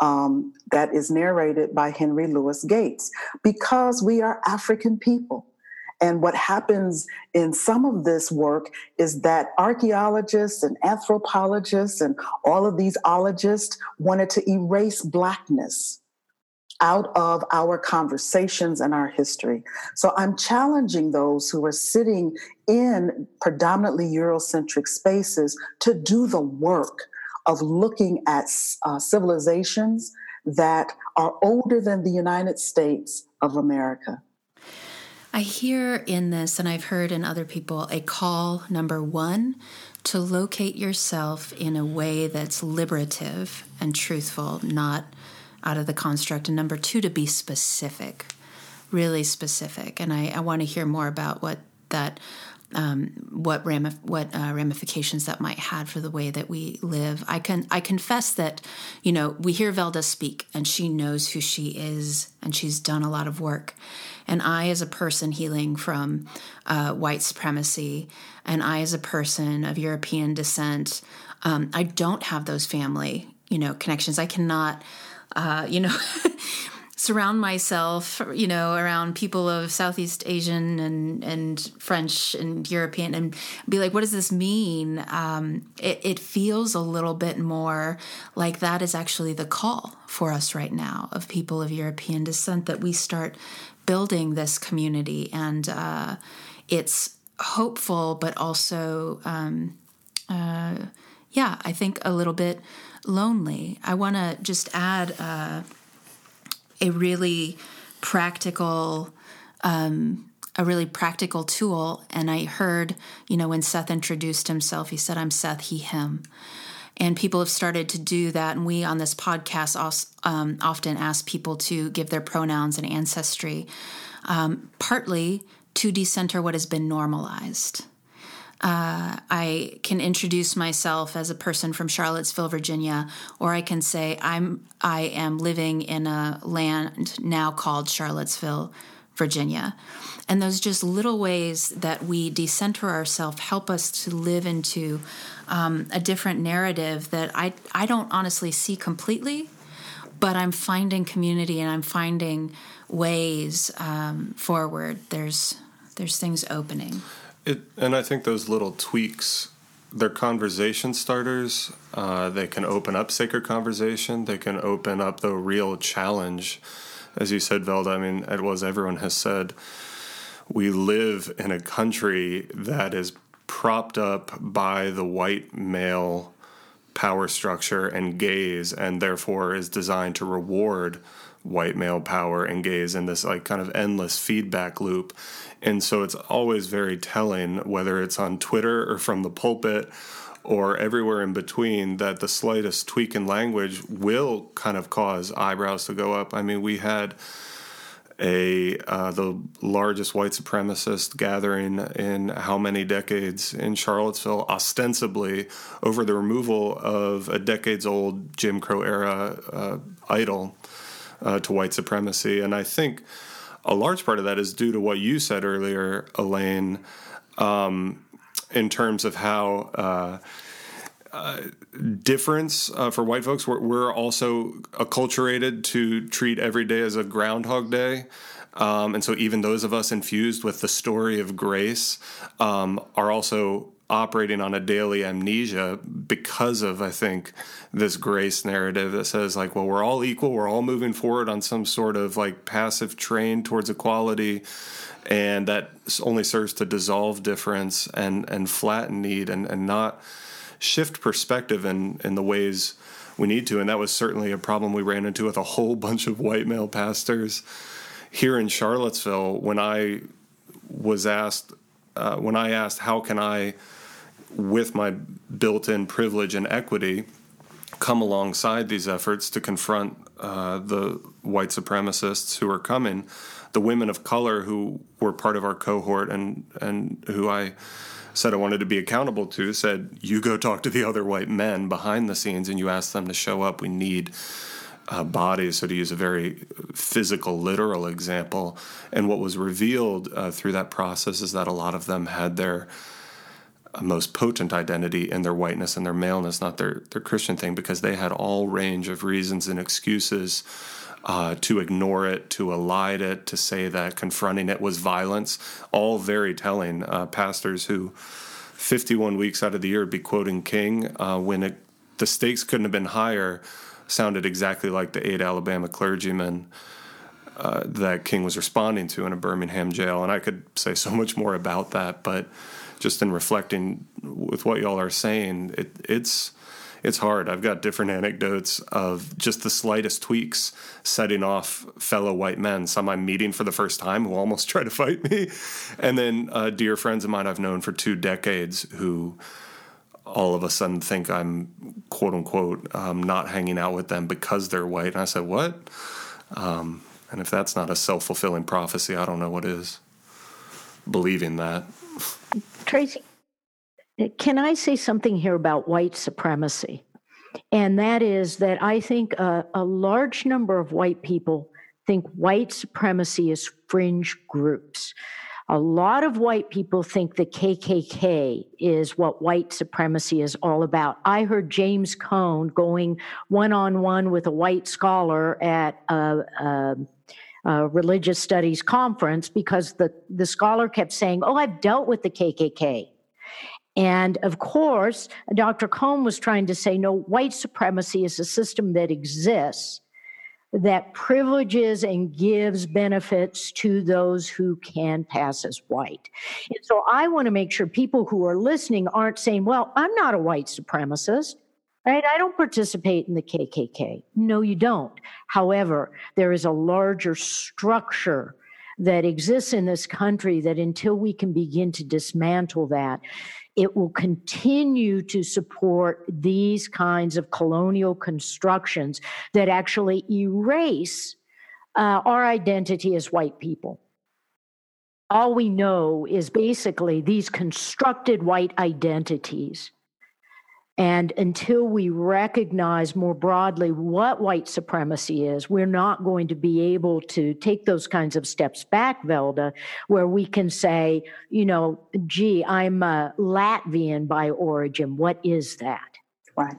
Um, that is narrated by Henry Louis Gates because we are African people. And what happens in some of this work is that archaeologists and anthropologists and all of these ologists wanted to erase Blackness out of our conversations and our history. So I'm challenging those who are sitting in predominantly Eurocentric spaces to do the work of looking at uh, civilizations that are older than the United States of America. I hear in this, and I've heard in other people, a call number one to locate yourself in a way that's liberative and truthful, not out of the construct. And number two, to be specific, really specific. And I, I want to hear more about what that. Um, what ramif- what uh, ramifications that might have for the way that we live. I can I confess that you know we hear Velda speak and she knows who she is and she's done a lot of work, and I, as a person healing from uh, white supremacy, and I, as a person of European descent, um, I don't have those family, you know, connections. I cannot, uh, you know. surround myself, you know, around people of Southeast Asian and and French and European, and be like, what does this mean? Um, it, it feels a little bit more like that is actually the call for us right now of people of European descent that we start building this community, and uh, it's hopeful, but also, um, uh, yeah, I think a little bit lonely. I want to just add uh, a really practical. Um, a really practical tool. And I heard, you know, when Seth introduced himself, he said, I'm Seth, he, him and people have started to do that. And we on this podcast also, um, often ask people to give their pronouns and ancestry, um, partly to decenter what has been normalized. Uh, I can introduce myself as a person from Charlottesville, Virginia, or I can say I'm I am living in a land now called Charlottesville, Virginia. And those just little ways that we decenter ourselves help us to live into um, a different narrative that I, I don't honestly see completely, but I'm finding community and I'm finding ways um, forward. There's there's things opening. It, and I think those little tweaks, they're conversation starters. Uh, they can open up sacred conversation. They can open up the real challenge. As you said, Velda, I mean, it was everyone has said, we live in a country that is propped up by the white male power structure and gaze, and therefore is designed to reward white male power and gaze in this like kind of endless feedback loop. And so it's always very telling, whether it's on Twitter or from the pulpit or everywhere in between, that the slightest tweak in language will kind of cause eyebrows to go up. I mean, we had a uh, the largest white supremacist gathering in how many decades in Charlottesville, ostensibly over the removal of a decades old Jim Crow era uh, idol uh, to white supremacy. And I think a large part of that is due to what you said earlier, Elaine, um, in terms of how. Uh, uh, difference uh, for white folks. We're, we're, also acculturated to treat every day as a Groundhog Day. Um, and so, even those of us infused with the story of grace um, are also operating on a daily amnesia because of, I think, this grace narrative that says, like, well, we're all equal, we're all moving forward on some sort of like passive train towards equality. And that only serves to dissolve difference and, and flatten need and, and not shift perspective in, in the ways we need to. And that was certainly a problem we ran into with a whole bunch of white male pastors here in Charlottesville. When I was asked, uh, when I asked, how can I, with my built in privilege and equity, come alongside these efforts to confront uh, the white supremacists who are coming, the women of color who were part of our cohort and, and who I said I wanted to be accountable to said, You go talk to the other white men behind the scenes and you ask them to show up. We need uh, bodies. So, to use a very physical, literal example, and what was revealed uh, through that process is that a lot of them had their most potent identity in their whiteness and their maleness, not their, their Christian thing, because they had all range of reasons and excuses uh, to ignore it, to elide it, to say that confronting it was violence. All very telling. Uh, pastors who 51 weeks out of the year be quoting King uh, when it, the stakes couldn't have been higher sounded exactly like the eight Alabama clergymen uh, that King was responding to in a Birmingham jail. And I could say so much more about that, but just in reflecting with what y'all are saying, it, it's it's hard. I've got different anecdotes of just the slightest tweaks setting off fellow white men. Some I'm meeting for the first time who almost try to fight me, and then uh, dear friends of mine I've known for two decades who all of a sudden think I'm quote unquote um, not hanging out with them because they're white. And I said, what? Um, and if that's not a self fulfilling prophecy, I don't know what is. Believing that. Tracy, can I say something here about white supremacy? And that is that I think a, a large number of white people think white supremacy is fringe groups. A lot of white people think the KKK is what white supremacy is all about. I heard James Cone going one on one with a white scholar at a, a, a, religious studies conference because the, the scholar kept saying, Oh, I've dealt with the KKK. And of course, Dr. Cone was trying to say, No, white supremacy is a system that exists that privileges and gives benefits to those who can pass as white. And so I want to make sure people who are listening aren't saying, well, I'm not a white supremacist. Right? I don't participate in the KKK. No, you don't. However, there is a larger structure that exists in this country that until we can begin to dismantle that, it will continue to support these kinds of colonial constructions that actually erase uh, our identity as white people. All we know is basically these constructed white identities and until we recognize more broadly what white supremacy is, we're not going to be able to take those kinds of steps back, Velda, where we can say, you know, gee, I'm a Latvian by origin. What is that? Right.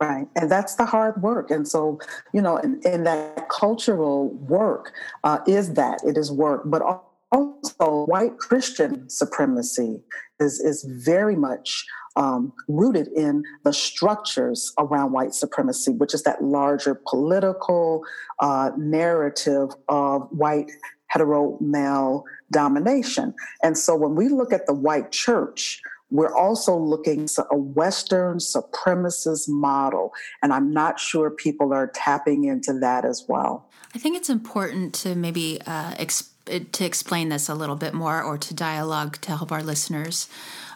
Right. And that's the hard work. And so, you know, in, in that cultural work uh, is that it is work, but also white Christian supremacy is, is very much um, rooted in the structures around white supremacy, which is that larger political uh, narrative of white hetero male domination. And so when we look at the white church, we're also looking at a Western supremacist model. And I'm not sure people are tapping into that as well. I think it's important to maybe uh, exp- to explain this a little bit more or to dialogue to help our listeners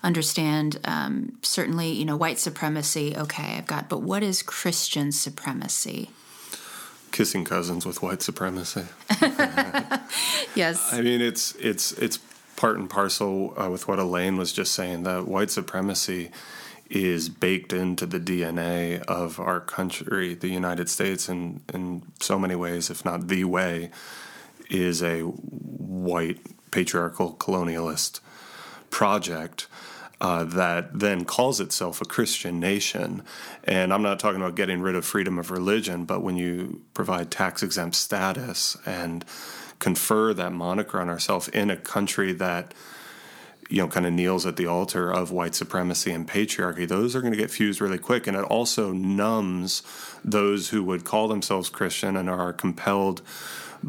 understand um, certainly, you know, white supremacy, okay, I've got, but what is Christian supremacy? Kissing cousins with white supremacy. yes. I mean, it's it's it's part and parcel uh, with what Elaine was just saying. That white supremacy is baked into the DNA of our country, the United States, in, in so many ways, if not the way, is a white patriarchal colonialist project uh, that then calls itself a Christian nation. And I'm not talking about getting rid of freedom of religion, but when you provide tax exempt status and confer that moniker on ourselves in a country that you know kind of kneels at the altar of white supremacy and patriarchy those are going to get fused really quick and it also numbs those who would call themselves christian and are compelled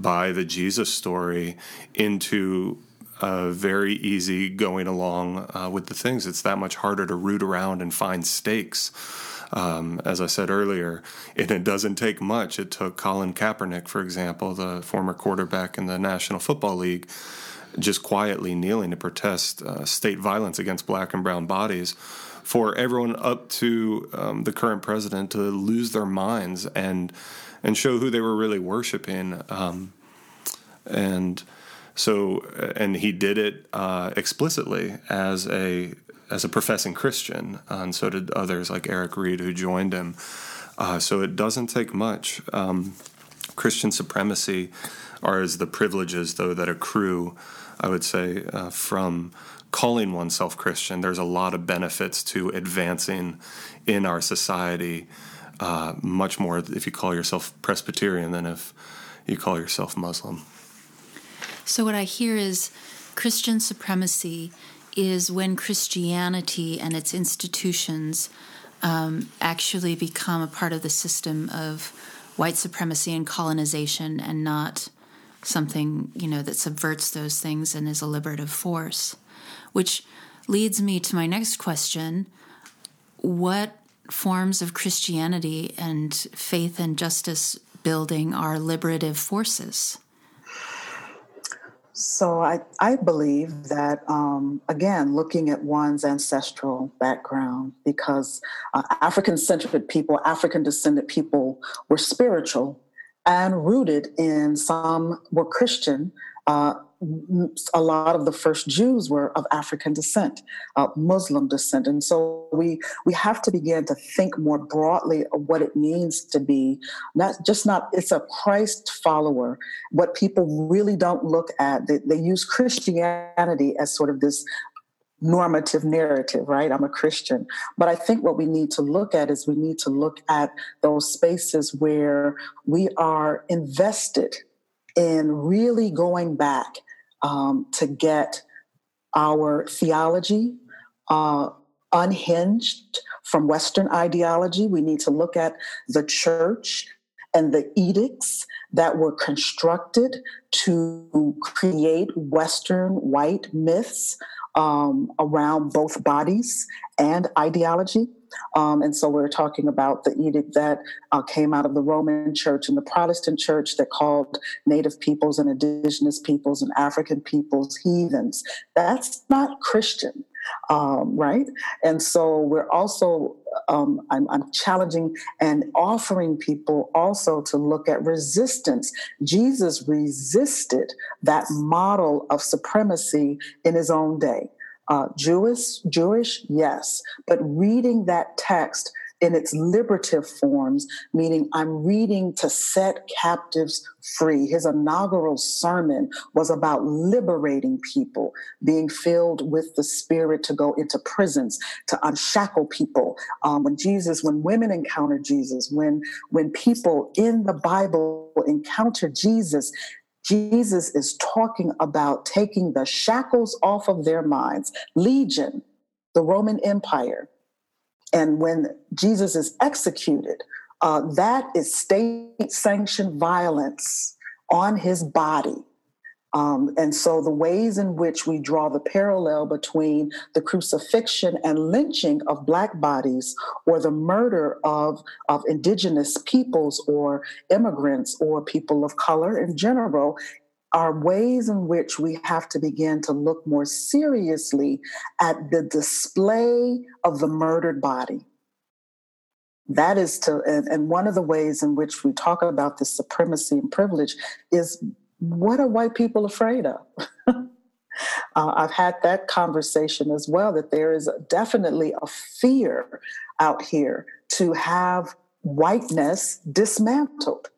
by the jesus story into uh, very easy going along uh, with the things. It's that much harder to root around and find stakes. Um, as I said earlier, and it doesn't take much. It took Colin Kaepernick, for example, the former quarterback in the National Football League, just quietly kneeling to protest uh, state violence against black and brown bodies, for everyone up to um, the current president to lose their minds and and show who they were really worshiping. Um, and so, and he did it uh, explicitly as a as a professing Christian, and so did others like Eric Reid who joined him. Uh, so it doesn't take much. Um, Christian supremacy are as the privileges, though, that accrue, I would say, uh, from calling oneself Christian. There's a lot of benefits to advancing in our society, uh, much more if you call yourself Presbyterian than if you call yourself Muslim. So, what I hear is Christian supremacy is when Christianity and its institutions um, actually become a part of the system of white supremacy and colonization and not something you know that subverts those things and is a liberative force which leads me to my next question what forms of christianity and faith and justice building are liberative forces. So I, I believe that, um, again, looking at one's ancestral background, because uh, African centered people, African descended people were spiritual and rooted in some were Christian, uh, a lot of the first Jews were of African descent, uh, Muslim descent, and so we we have to begin to think more broadly of what it means to be not just not it's a Christ follower. What people really don't look at they, they use Christianity as sort of this normative narrative, right? I'm a Christian. But I think what we need to look at is we need to look at those spaces where we are invested in really going back um, to get our theology uh, unhinged from Western ideology. We need to look at the church and the edicts that were constructed to create Western white myths um, around both bodies and ideology. Um, and so we're talking about the edict that uh, came out of the Roman Church and the Protestant Church that called Native peoples and Indigenous peoples and African peoples heathens. That's not Christian. Um, right? And so we're also, um, I'm, I'm, challenging and offering people also to look at resistance. Jesus resisted that model of supremacy in his own day. Uh, Jewish, Jewish, yes, but reading that text in its liberative forms, meaning I'm reading to set captives free. His inaugural sermon was about liberating people, being filled with the Spirit to go into prisons, to unshackle people. Um, when Jesus, when women encounter Jesus, when when people in the Bible encounter Jesus, Jesus is talking about taking the shackles off of their minds. Legion, the Roman Empire. And when Jesus is executed, uh, that is state sanctioned violence on his body um, and so the ways in which we draw the parallel between the crucifixion and lynching of Black bodies or the murder of, of indigenous peoples or immigrants or people of color in general are ways in which we have to begin to look more seriously at the display of the murdered body. That is to and, and, one of the ways in which we talk about this supremacy and privilege is what are white people afraid of? uh, I've had that conversation as well that there is definitely a fear out here to have whiteness dismantled.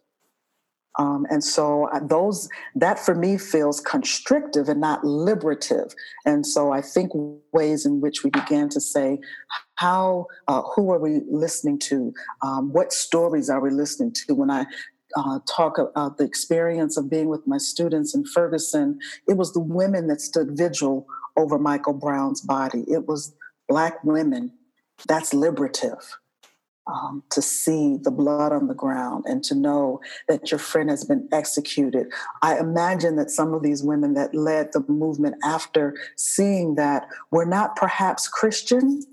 Um, and so uh, those that for me feels constrictive and not liberative. And so I think ways in which we began to say, how, uh, who are we listening to? Um, what stories are we listening to? When I uh, talk about the experience of being with my students in Ferguson, it was the women that stood vigil over Michael Brown's body. It was Black women. That's liberative. Um, to see the blood on the ground and to know that your friend has been executed. I imagine that some of these women that led the movement after seeing that were not perhaps Christian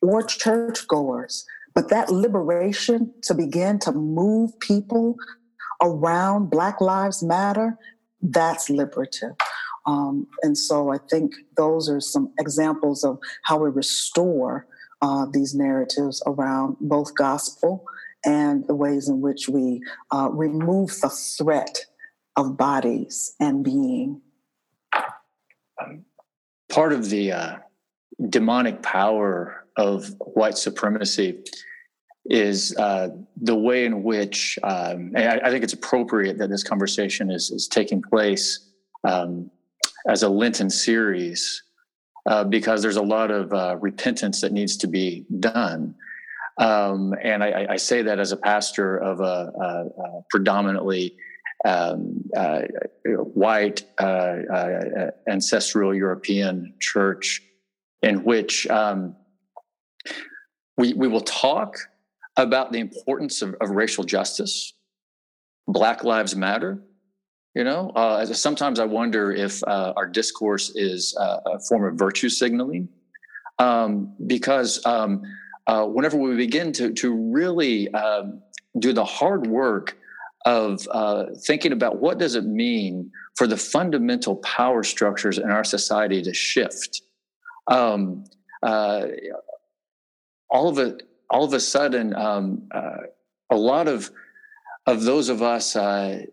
or churchgoers, but that liberation to begin to move people around Black Lives Matter, that's liberative. Um, and so I think those are some examples of how we restore uh, these narratives around both gospel and the ways in which we uh, remove the threat of bodies and being. part of the uh, demonic power of white supremacy is uh, the way in which um, I, I, think it's appropriate that this conversation is, is taking place um, as a Lenten series uh, because there's a lot of uh, repentance that needs to be done. Um, and I, I, say that as a pastor of a, a, a predominantly um, uh, white uh, uh, ancestral European church, in which um, we we will talk about the importance of, of racial justice. Black Lives Matter. You know, uh, sometimes I wonder if uh, our discourse is uh, a form of virtue signaling, um, because um, uh, whenever we begin to to really um, do the hard work of uh, thinking about what does it mean for the fundamental power structures in our society to shift, um, uh, all of it, all of a sudden, um, uh, a lot of of those of us uh,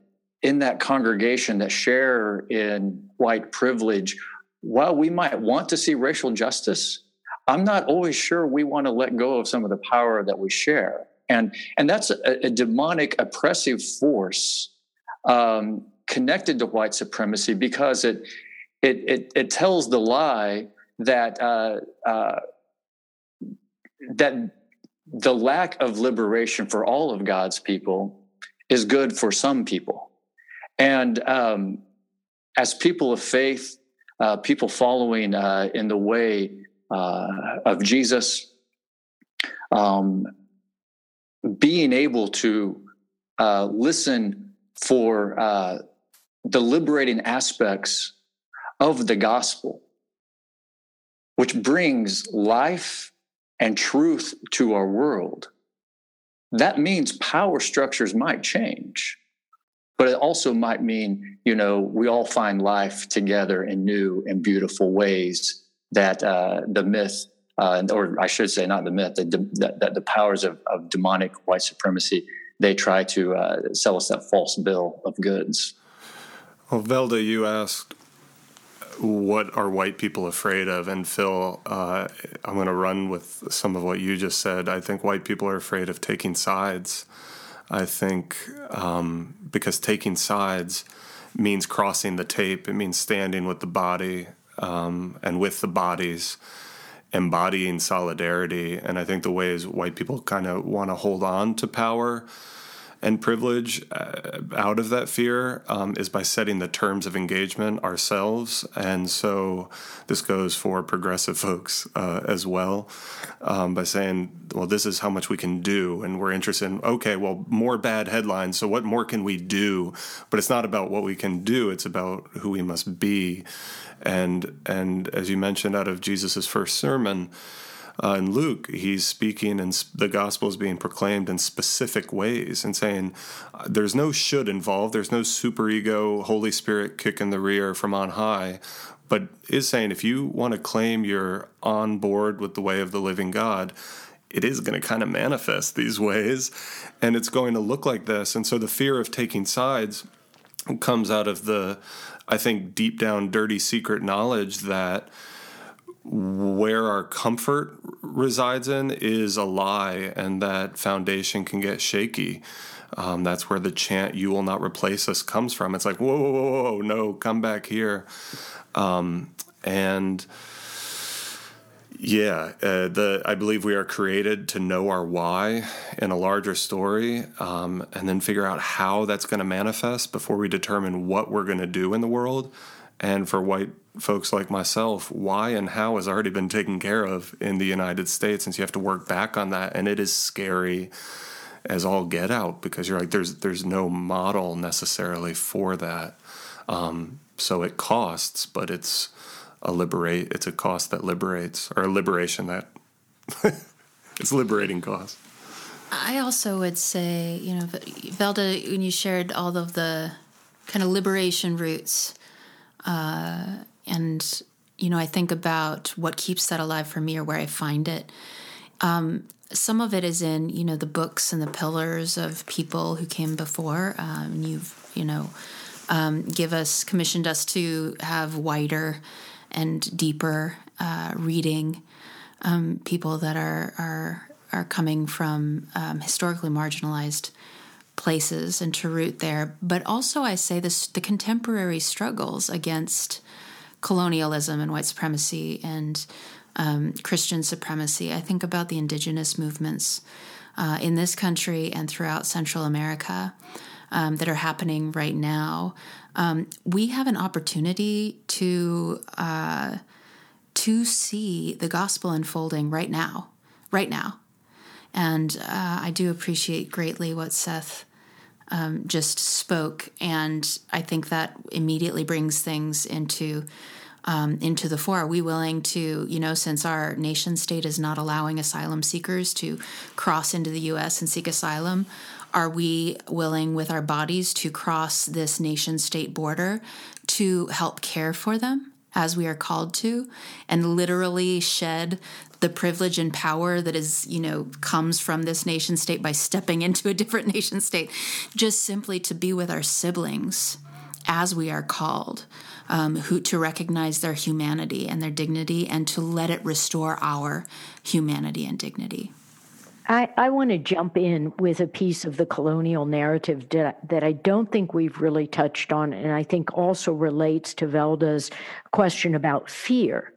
in that congregation that share in white privilege, while we might want to see racial justice, I'm not always sure we want to let go of some of the power that we share. And, and that's a, a demonic, oppressive force um, connected to white supremacy because it, it, it, it tells the lie that, uh, uh, that the lack of liberation for all of God's people is good for some people. And um, as people of faith, uh, people following uh, in the way uh, of Jesus, um, being able to uh, listen for uh, the liberating aspects of the gospel, which brings life and truth to our world, that means power structures might change. But it also might mean, you know, we all find life together in new and beautiful ways that uh, the myth, uh, or I should say, not the myth, that, that the powers of, of, demonic white supremacy, they try to uh, sell us that false bill of goods. Well, Velda, you asked what are white people afraid of? And Phil, uh, I'm going to run with some of what you just said. I think white people are afraid of taking sides. I think um, because taking sides means crossing the tape, it means standing with the body um, and with the bodies, embodying solidarity. And I think the ways white people kind of want to hold on to power and privilege uh, out of that fear um, is by setting the terms of engagement ourselves. And so this goes for progressive folks uh, as well um, by saying, well, this is how much we can do. And we're interested in, okay, well, more bad headlines. So what more can we do? But it's not about what we can do, it's about who we must be. And, and as you mentioned out of Jesus' first sermon, uh, in Luke, he's speaking and the gospel is being proclaimed in specific ways and saying uh, there's no should involved, there's no super ego, Holy Spirit kick in the rear from on high, but is saying if you want to claim you're on board with the way of the living God, it is going to kind of manifest these ways and it's going to look like this. And so the fear of taking sides comes out of the, I think, deep down dirty secret knowledge that where our comfort resides in is a lie, and that foundation can get shaky. Um, that's where the chant "You will not replace us" comes from. It's like, whoa, whoa, whoa, whoa no, come back here, um, and yeah, uh, the I believe we are created to know our why in a larger story, um, and then figure out how that's going to manifest before we determine what we're going to do in the world. And for white folks like myself, why and how has already been taken care of in the United States, and so you have to work back on that, and it is scary as all get out because you're like there's there's no model necessarily for that. Um, so it costs, but it's a liberate. It's a cost that liberates, or a liberation that it's liberating cost. I also would say, you know, Velda, when you shared all of the kind of liberation roots uh, and, you know, I think about what keeps that alive for me or where I find it. Um, some of it is in, you know, the books and the pillars of people who came before. Um, you've, you know, um, give us, commissioned us to have wider and deeper uh, reading um, people that are are are coming from um, historically marginalized places and to root there. But also, I say this: the contemporary struggles against colonialism and white supremacy and um, Christian supremacy. I think about the indigenous movements uh, in this country and throughout Central America um, that are happening right now. Um, we have an opportunity to uh, to see the gospel unfolding right now, right now. And uh, I do appreciate greatly what Seth um, just spoke, and I think that immediately brings things into um, into the fore? Are we willing to, you know, since our nation state is not allowing asylum seekers to cross into the U.S. and seek asylum, are we willing with our bodies to cross this nation state border to help care for them as we are called to and literally shed the privilege and power that is, you know, comes from this nation state by stepping into a different nation state, just simply to be with our siblings as we are called um, who to recognize their humanity and their dignity and to let it restore our humanity and dignity. I, I want to jump in with a piece of the colonial narrative that, I don't think we've really touched on, and I think also relates to Velda's question about fear.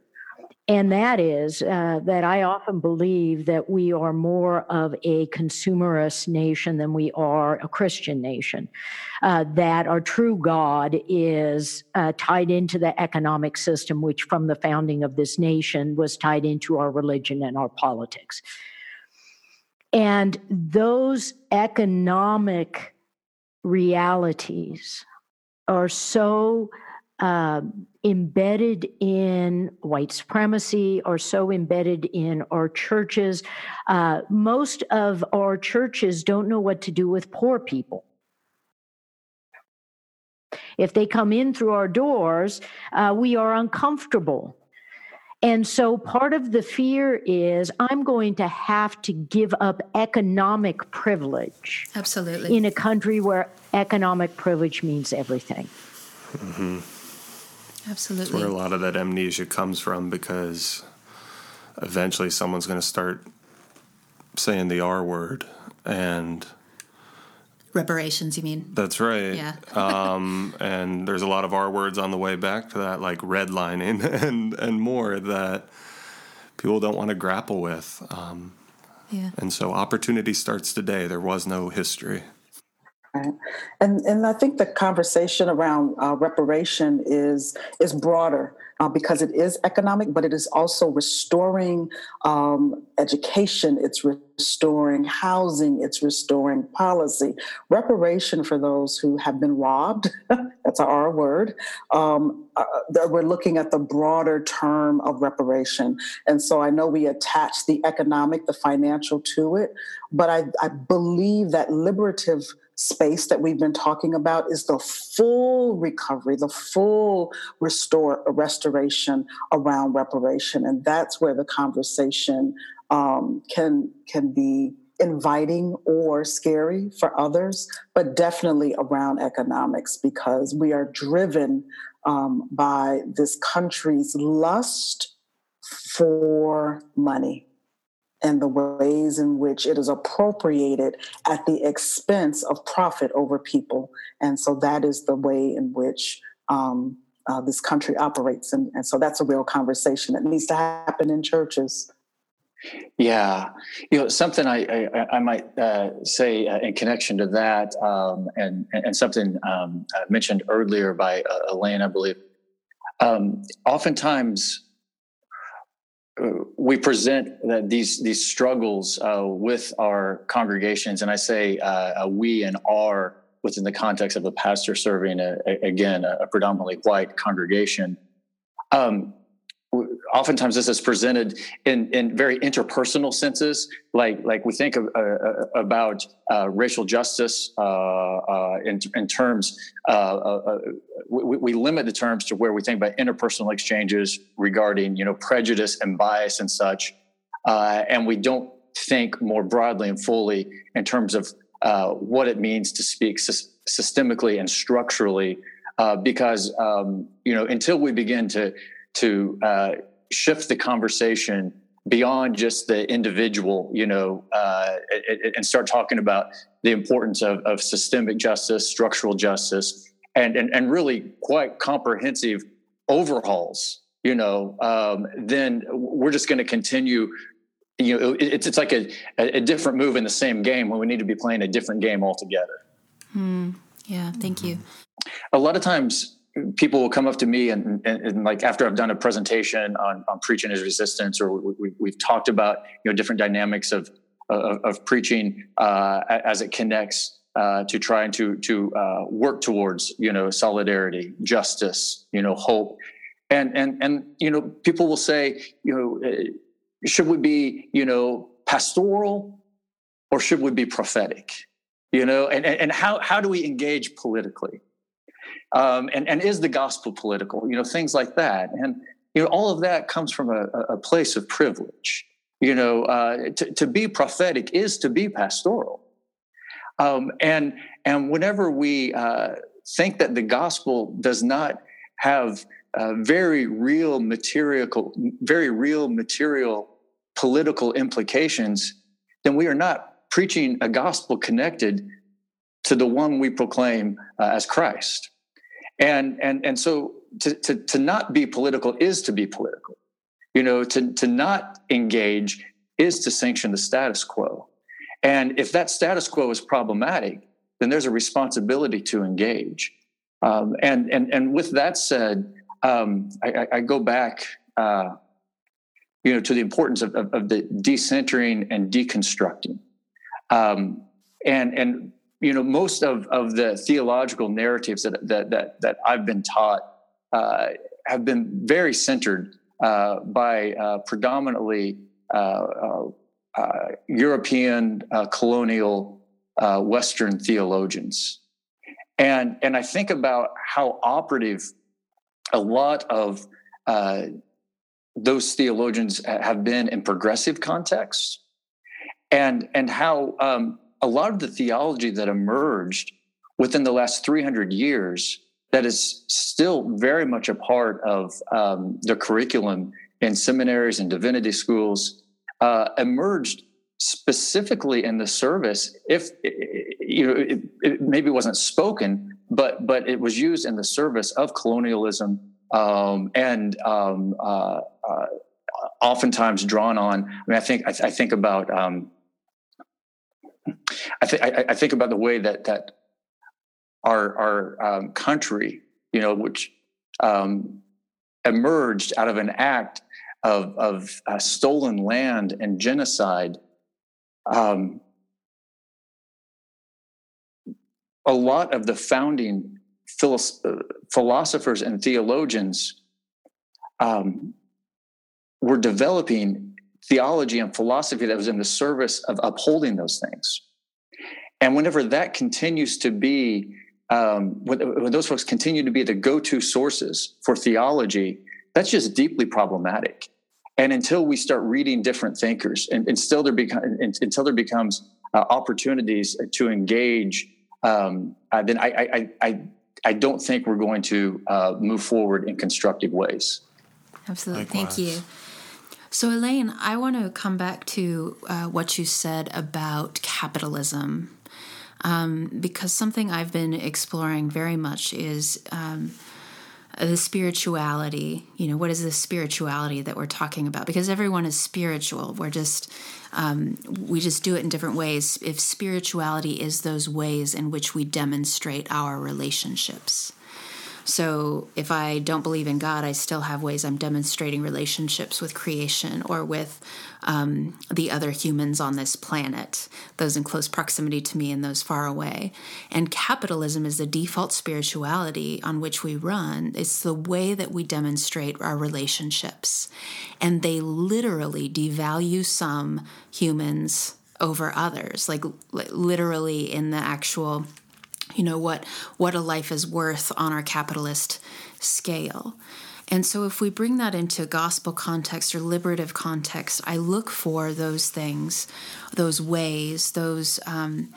And that is uh, that I often believe that we are more of a consumerist nation than we are a Christian nation. Uh, that our true God is uh, tied into the economic system, which from the founding of this nation was tied into our religion and our politics. And those economic realities are so uh, embedded in white supremacy or so embedded in our churches. Uh, most of our churches don't know what to do with poor people. If they come in through our doors, uh, we are uncomfortable. And so part of the fear is I'm going to have to give up economic privilege. Absolutely. In a country where economic privilege means everything. Mm-hmm. Absolutely. That's where a lot of that amnesia comes from because eventually someone's going to start saying the R word and reparations you mean? That's right. Yeah. Um, and there's a lot of R words on the way back to that like redlining and and more that people don't want to grapple with um, yeah. and so opportunity starts today. There was no history. Right. And and I think the conversation around uh, reparation is is broader uh, because it is economic, but it is also restoring um, education. It's restoring housing. It's restoring policy. Reparation for those who have been robbed. that's our word. Um, uh, we're looking at the broader term of reparation, and so I know we attach the economic, the financial to it, but I, I believe that liberative space that we've been talking about is the full recovery, the full restore restoration around reparation, and that's where the conversation um, can can be inviting or scary for others, but definitely around economics because we are driven um, by this country's lust for money and the ways in which it is appropriated at the expense of profit over people. And so that is the way in which um, uh, this country operates. And, and so that's a real conversation that needs to happen in churches. Yeah, you know something I I, I might uh, say uh, in connection to that, um, and and something um, mentioned earlier by uh, Elaine, I believe. Um, oftentimes, we present these these struggles uh, with our congregations, and I say uh, we and our within the context of a pastor serving a, a, again a predominantly white congregation. Um, oftentimes this is presented in, in very interpersonal senses. Like like we think of, uh, uh about uh, racial justice uh, uh in, in terms uh, we, we, limit the terms to where we think about interpersonal exchanges regarding you know prejudice and bias and such. And we don't think more broadly and fully in terms of what it means to speak systemically and structurally because um, you know until we begin to to shift the conversation beyond just the individual, you know, uh, and start talking about the importance of, of systemic justice, structural justice, and, and, and really quite comprehensive overhauls, you know, um, then we're just going to continue. You know, it's it's like a, a different move in the same game when we need to be playing a different game altogether. Hmm. Yeah, thank you. A lot of times, people will come up to me and, and, and, like after I've done a presentation on, on preaching as resistance, or we, have talked about you know different dynamics of of, of preaching uh, as it connects uh, to trying to to uh, work towards you know solidarity, justice, you know hope, and and and you know people will say you know uh, should we be you know pastoral or should we be prophetic, you know, and and how how do we engage politically? Um, and, and is the gospel political? You know, things like that. And, you know, all of that comes from a, a place of privilege. You know, uh, to, to be prophetic is to be pastoral. Um, and, and whenever we uh, think that the gospel does not have uh, very real material, very real material political implications, then we are not preaching a gospel connected to the one we proclaim uh, as Christ. And and and so to, to to not be political is to be political. You know, to to not engage is to sanction the status quo. And if that status quo is problematic, then there's a responsibility to engage. Um, and and and with that said, um, I, I, go back, uh, you know, to the importance of, of, of the decentering and deconstructing. Um, and and you know most of, of the theological narratives that that that, that I've been taught uh, have been very centered uh, by uh, predominantly uh, uh, uh, European colonial Western theologians, and and I think about how operative a lot of those theologians have been in progressive contexts, and and how um, a lot of the theology that emerged within the last 300 years that is still very much a part of um, the curriculum in seminaries and divinity schools uh, emerged specifically in the service if you know it, it, maybe wasn't spoken but but it was used in the service of colonialism um, and um, uh, uh, oftentimes drawn on. I mean i think i, I think about um, I think I think about the way that that our our um, country, you know, which um, emerged out of an act of of uh, stolen land and genocide. Um, a lot of the founding philosophers and theologians um, were developing theology and philosophy that was in the service of upholding those things. And whenever that continues to be, um, when, when those folks continue to be the go to sources for theology, that's just deeply problematic. And until we start reading different thinkers, and, and still there become, until there becomes uh, opportunities to engage, um, uh, then I, I, I, I don't think we're going to uh, move forward in constructive ways. Absolutely. Likewise. Thank you. So, Elaine, I want to come back to uh, what you said about capitalism, um, because something I've been exploring very much is um, the spirituality. You know, what is the spirituality that we're talking about? Because everyone is spiritual. We're just um, we just do it in different ways. If spirituality is those ways in which we demonstrate our relationships. So if I don't believe in God, I still have ways I'm demonstrating relationships with creation or with um, the other humans on this planet, those in close proximity to me and those far away. And capitalism is the default spirituality on which we run. It's the way that we demonstrate our relationships. And they literally devalue some humans over others, like literally in the actual you know what what a life is worth on our capitalist scale. And so if we bring that into gospel context or liberative context i look for those things those ways those um,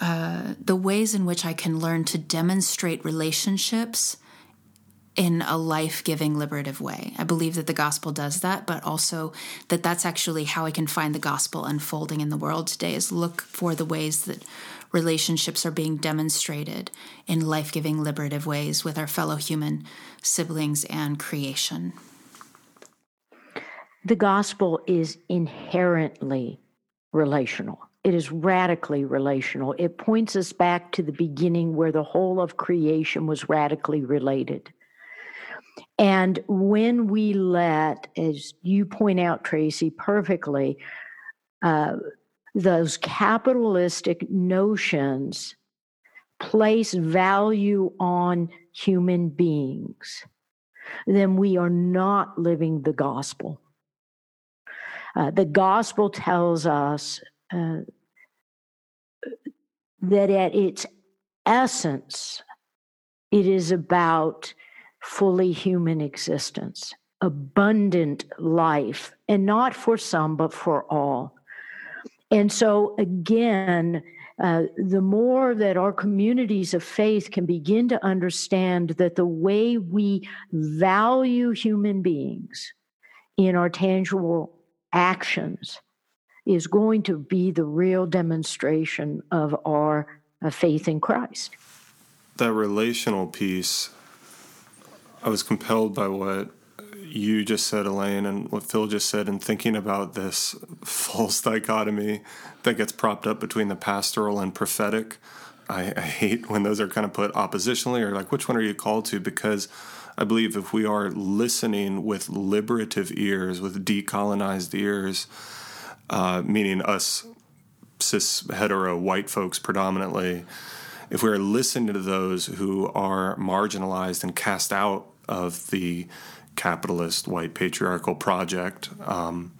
uh, the ways in which i can learn to demonstrate relationships in a life-giving liberative way. I believe that the gospel does that but also that that's actually how i can find the gospel unfolding in the world today is look for the ways that relationships are being demonstrated in life-giving liberative ways with our fellow human siblings and creation the gospel is inherently relational it is radically relational. It points us back to the beginning where the whole of creation was radically related. And when we let, as you point out, Tracy, perfectly, uh, those capitalistic notions place value on human beings, then we are not living the gospel. Uh, the gospel tells us uh, that at its essence, it is about fully human existence, abundant life, and not for some, but for all. And so, again, uh, the more that our communities of faith can begin to understand that the way we value human beings in our tangible actions is going to be the real demonstration of our uh, faith in Christ. That relational piece, I was compelled by what you just said, Elaine, and what Phil just said, and thinking about this false dichotomy that gets propped up between the pastoral and prophetic. I, I, hate when those are kind of put oppositionally or like, which one are you called to? Because I believe if we are listening with liberative ears, with decolonized ears, uh, meaning us cis hetero white folks predominantly, if we're listening to those who are marginalized and cast out of the capitalist white patriarchal project, um,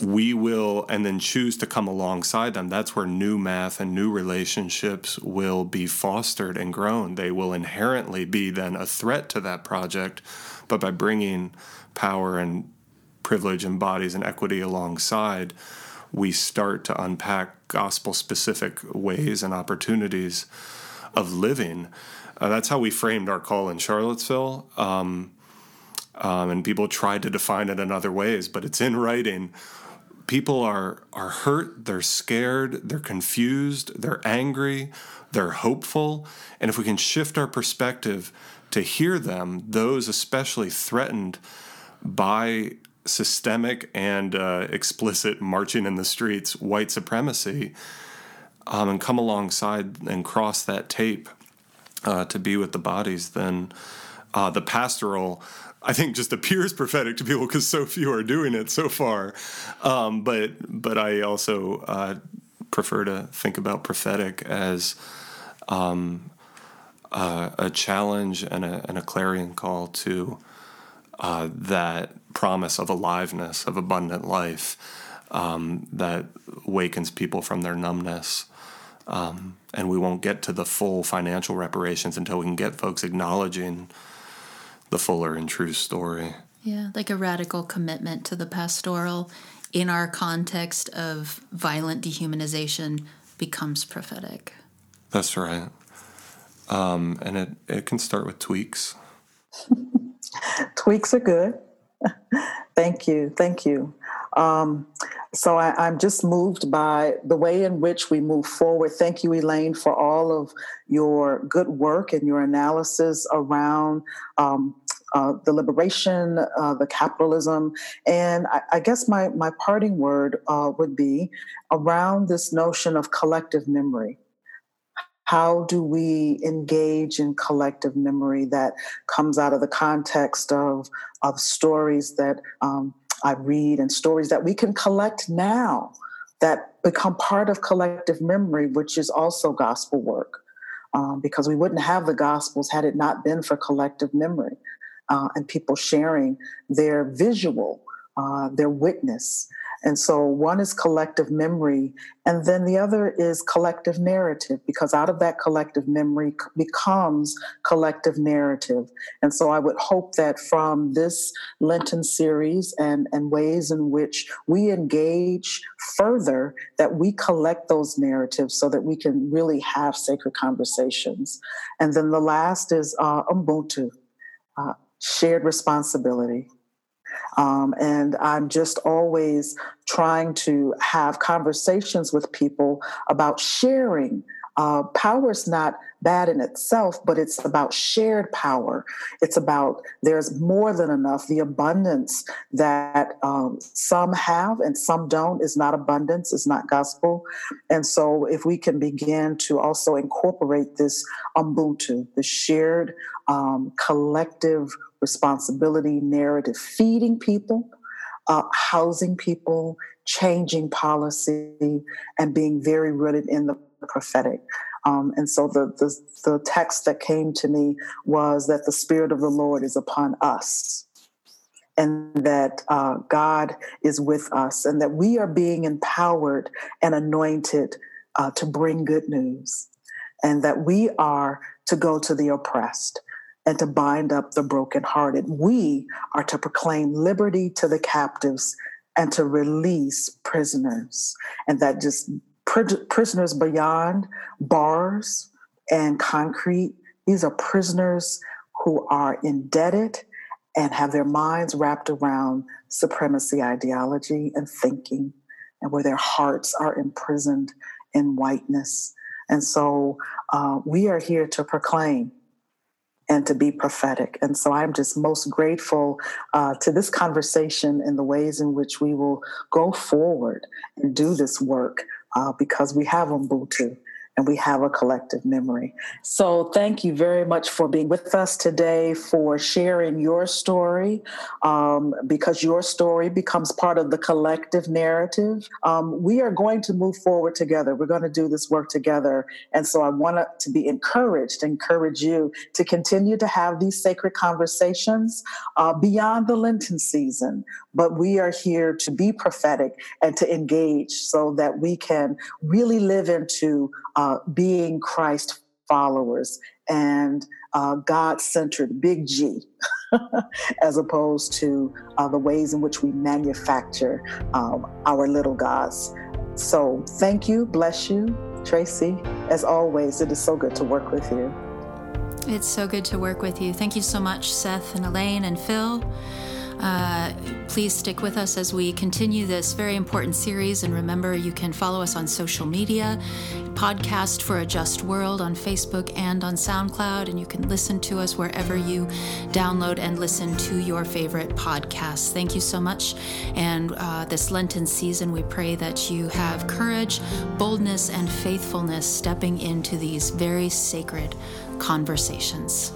we will and then choose to come alongside them. That's where new math and new relationships will be fostered and grown. They will inherently be then a threat to that project, but by bringing power and privilege and bodies and equity alongside, we start to unpack gospel specific ways and opportunities of living. Uh, that's how we framed our call in Charlottesville. Um, um, and people tried to define it in other ways, but it's in writing. People are are hurt, they're scared, they're confused, they're angry, they're hopeful, and if we can shift our perspective to hear them, those especially threatened by systemic and uh, explicit marching in the streets, white supremacy, um, and come alongside and cross that tape uh, to be with the bodies, then uh, the pastoral, I think, just appears prophetic to people because so few are doing it so far. Um, but but I also uh, prefer to think about prophetic as um, a challenge and a, and a clarion call to uh, that promise of aliveness, of abundant life um, that wakens people from their numbness. Um, and we won't get to the full financial reparations until we can get folks acknowledging the fuller and true story. Yeah, like a radical commitment to the pastoral in our context of violent dehumanization becomes prophetic. That's right. Um, and it, it can start with tweaks. Tweaks are good. thank you. Thank you. Um, so I, am just moved by the way in which we move forward. Thank you, Elaine, for all of your good work and your analysis around um, uh, the liberation, uh, the capitalism. And I, I, guess my, my parting word uh, would be around this notion of collective memory how do we engage in collective memory that comes out of the context of, of stories that um, I read and stories that we can collect now that become part of collective memory, which is also gospel work. Um, because we wouldn't have the gospels had it not been for collective memory uh, and people sharing their visual, uh, their witness, And so one is collective memory, and then the other is collective narrative, because out of that collective memory becomes collective narrative. And so I would hope that from this Lenten series and, and ways in which we engage further, that we collect those narratives so that we can really have sacred conversations. And then the last is uh, Ubuntu, uh, shared responsibility. Um, and I'm just always trying to have conversations with people about sharing. Uh, power is not bad in itself, but it's about shared power. It's about there's more than enough. The abundance that um, some have and some don't is not abundance, is not gospel. And so, if we can begin to also incorporate this Ubuntu, the shared um, collective responsibility narrative, feeding people, uh, housing people, changing policy, and being very rooted in the prophetic. Um, and so the, the, the text that came to me was that the Spirit of the Lord is upon us. And that uh, God is with us, and that we are being empowered and anointed uh, to bring good news, and that we are to go to the oppressed, and to bind up the brokenhearted. We are to proclaim liberty to the captives and to release prisoners. And that just prisoners beyond bars and concrete, these are prisoners who are indebted and have their minds wrapped around supremacy ideology and thinking, and where their hearts are imprisoned in whiteness. And so uh, we are here to proclaim and to be prophetic. And so I'm just most grateful uh, to this conversation and the ways in which we will go forward and do this work uh, because we have Ubuntu and we have a collective memory. So, thank you very much for being with us today, for sharing your story, um, because your story becomes part of the collective narrative. Um, we are going to move forward together. We're going to do this work together. And so, I want to be encouraged, encourage you to continue to have these sacred conversations uh, beyond the Lenten season. But we are here to be prophetic and to engage so that we can really live into uh, being Christ followers and uh, God centered, big G, as opposed to uh, the ways in which we manufacture um, our little gods. So thank you, bless you, Tracy. As always, it is so good to work with you. It's so good to work with you. Thank you so much, Seth and Elaine and Phil. Uh, please stick with us as we continue this very important series. And remember, you can follow us on social media, podcast for a Just World on Facebook and on SoundCloud. And you can listen to us wherever you download and listen to your favorite podcasts. Thank you so much. And uh, this Lenten season, we pray that you have courage, boldness, and faithfulness stepping into these very sacred conversations.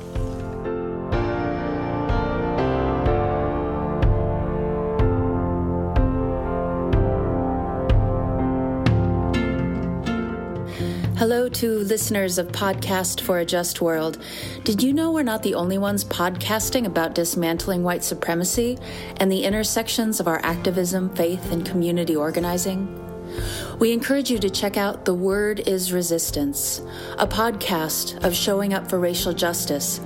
Hello to listeners of Podcast for a Just World. Did you know we're not the only ones podcasting about dismantling white supremacy and the intersections of our activism, faith, and community organizing? We encourage you to check out The Word is Resistance, a podcast of showing up for racial justice,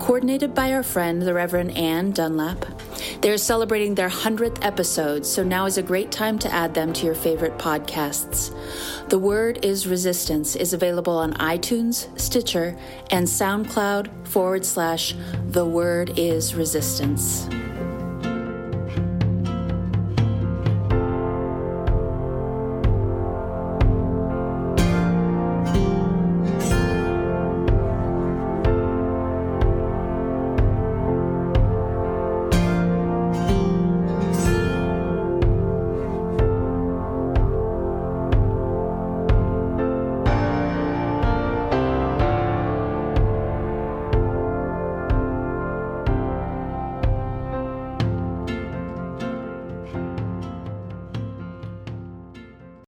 coordinated by our friend, the Reverend Anne Dunlap. They're celebrating their 100th episode, so now is a great time to add them to your favorite podcasts. The Word is Resistance is available on iTunes, Stitcher, and SoundCloud forward slash The Word is Resistance.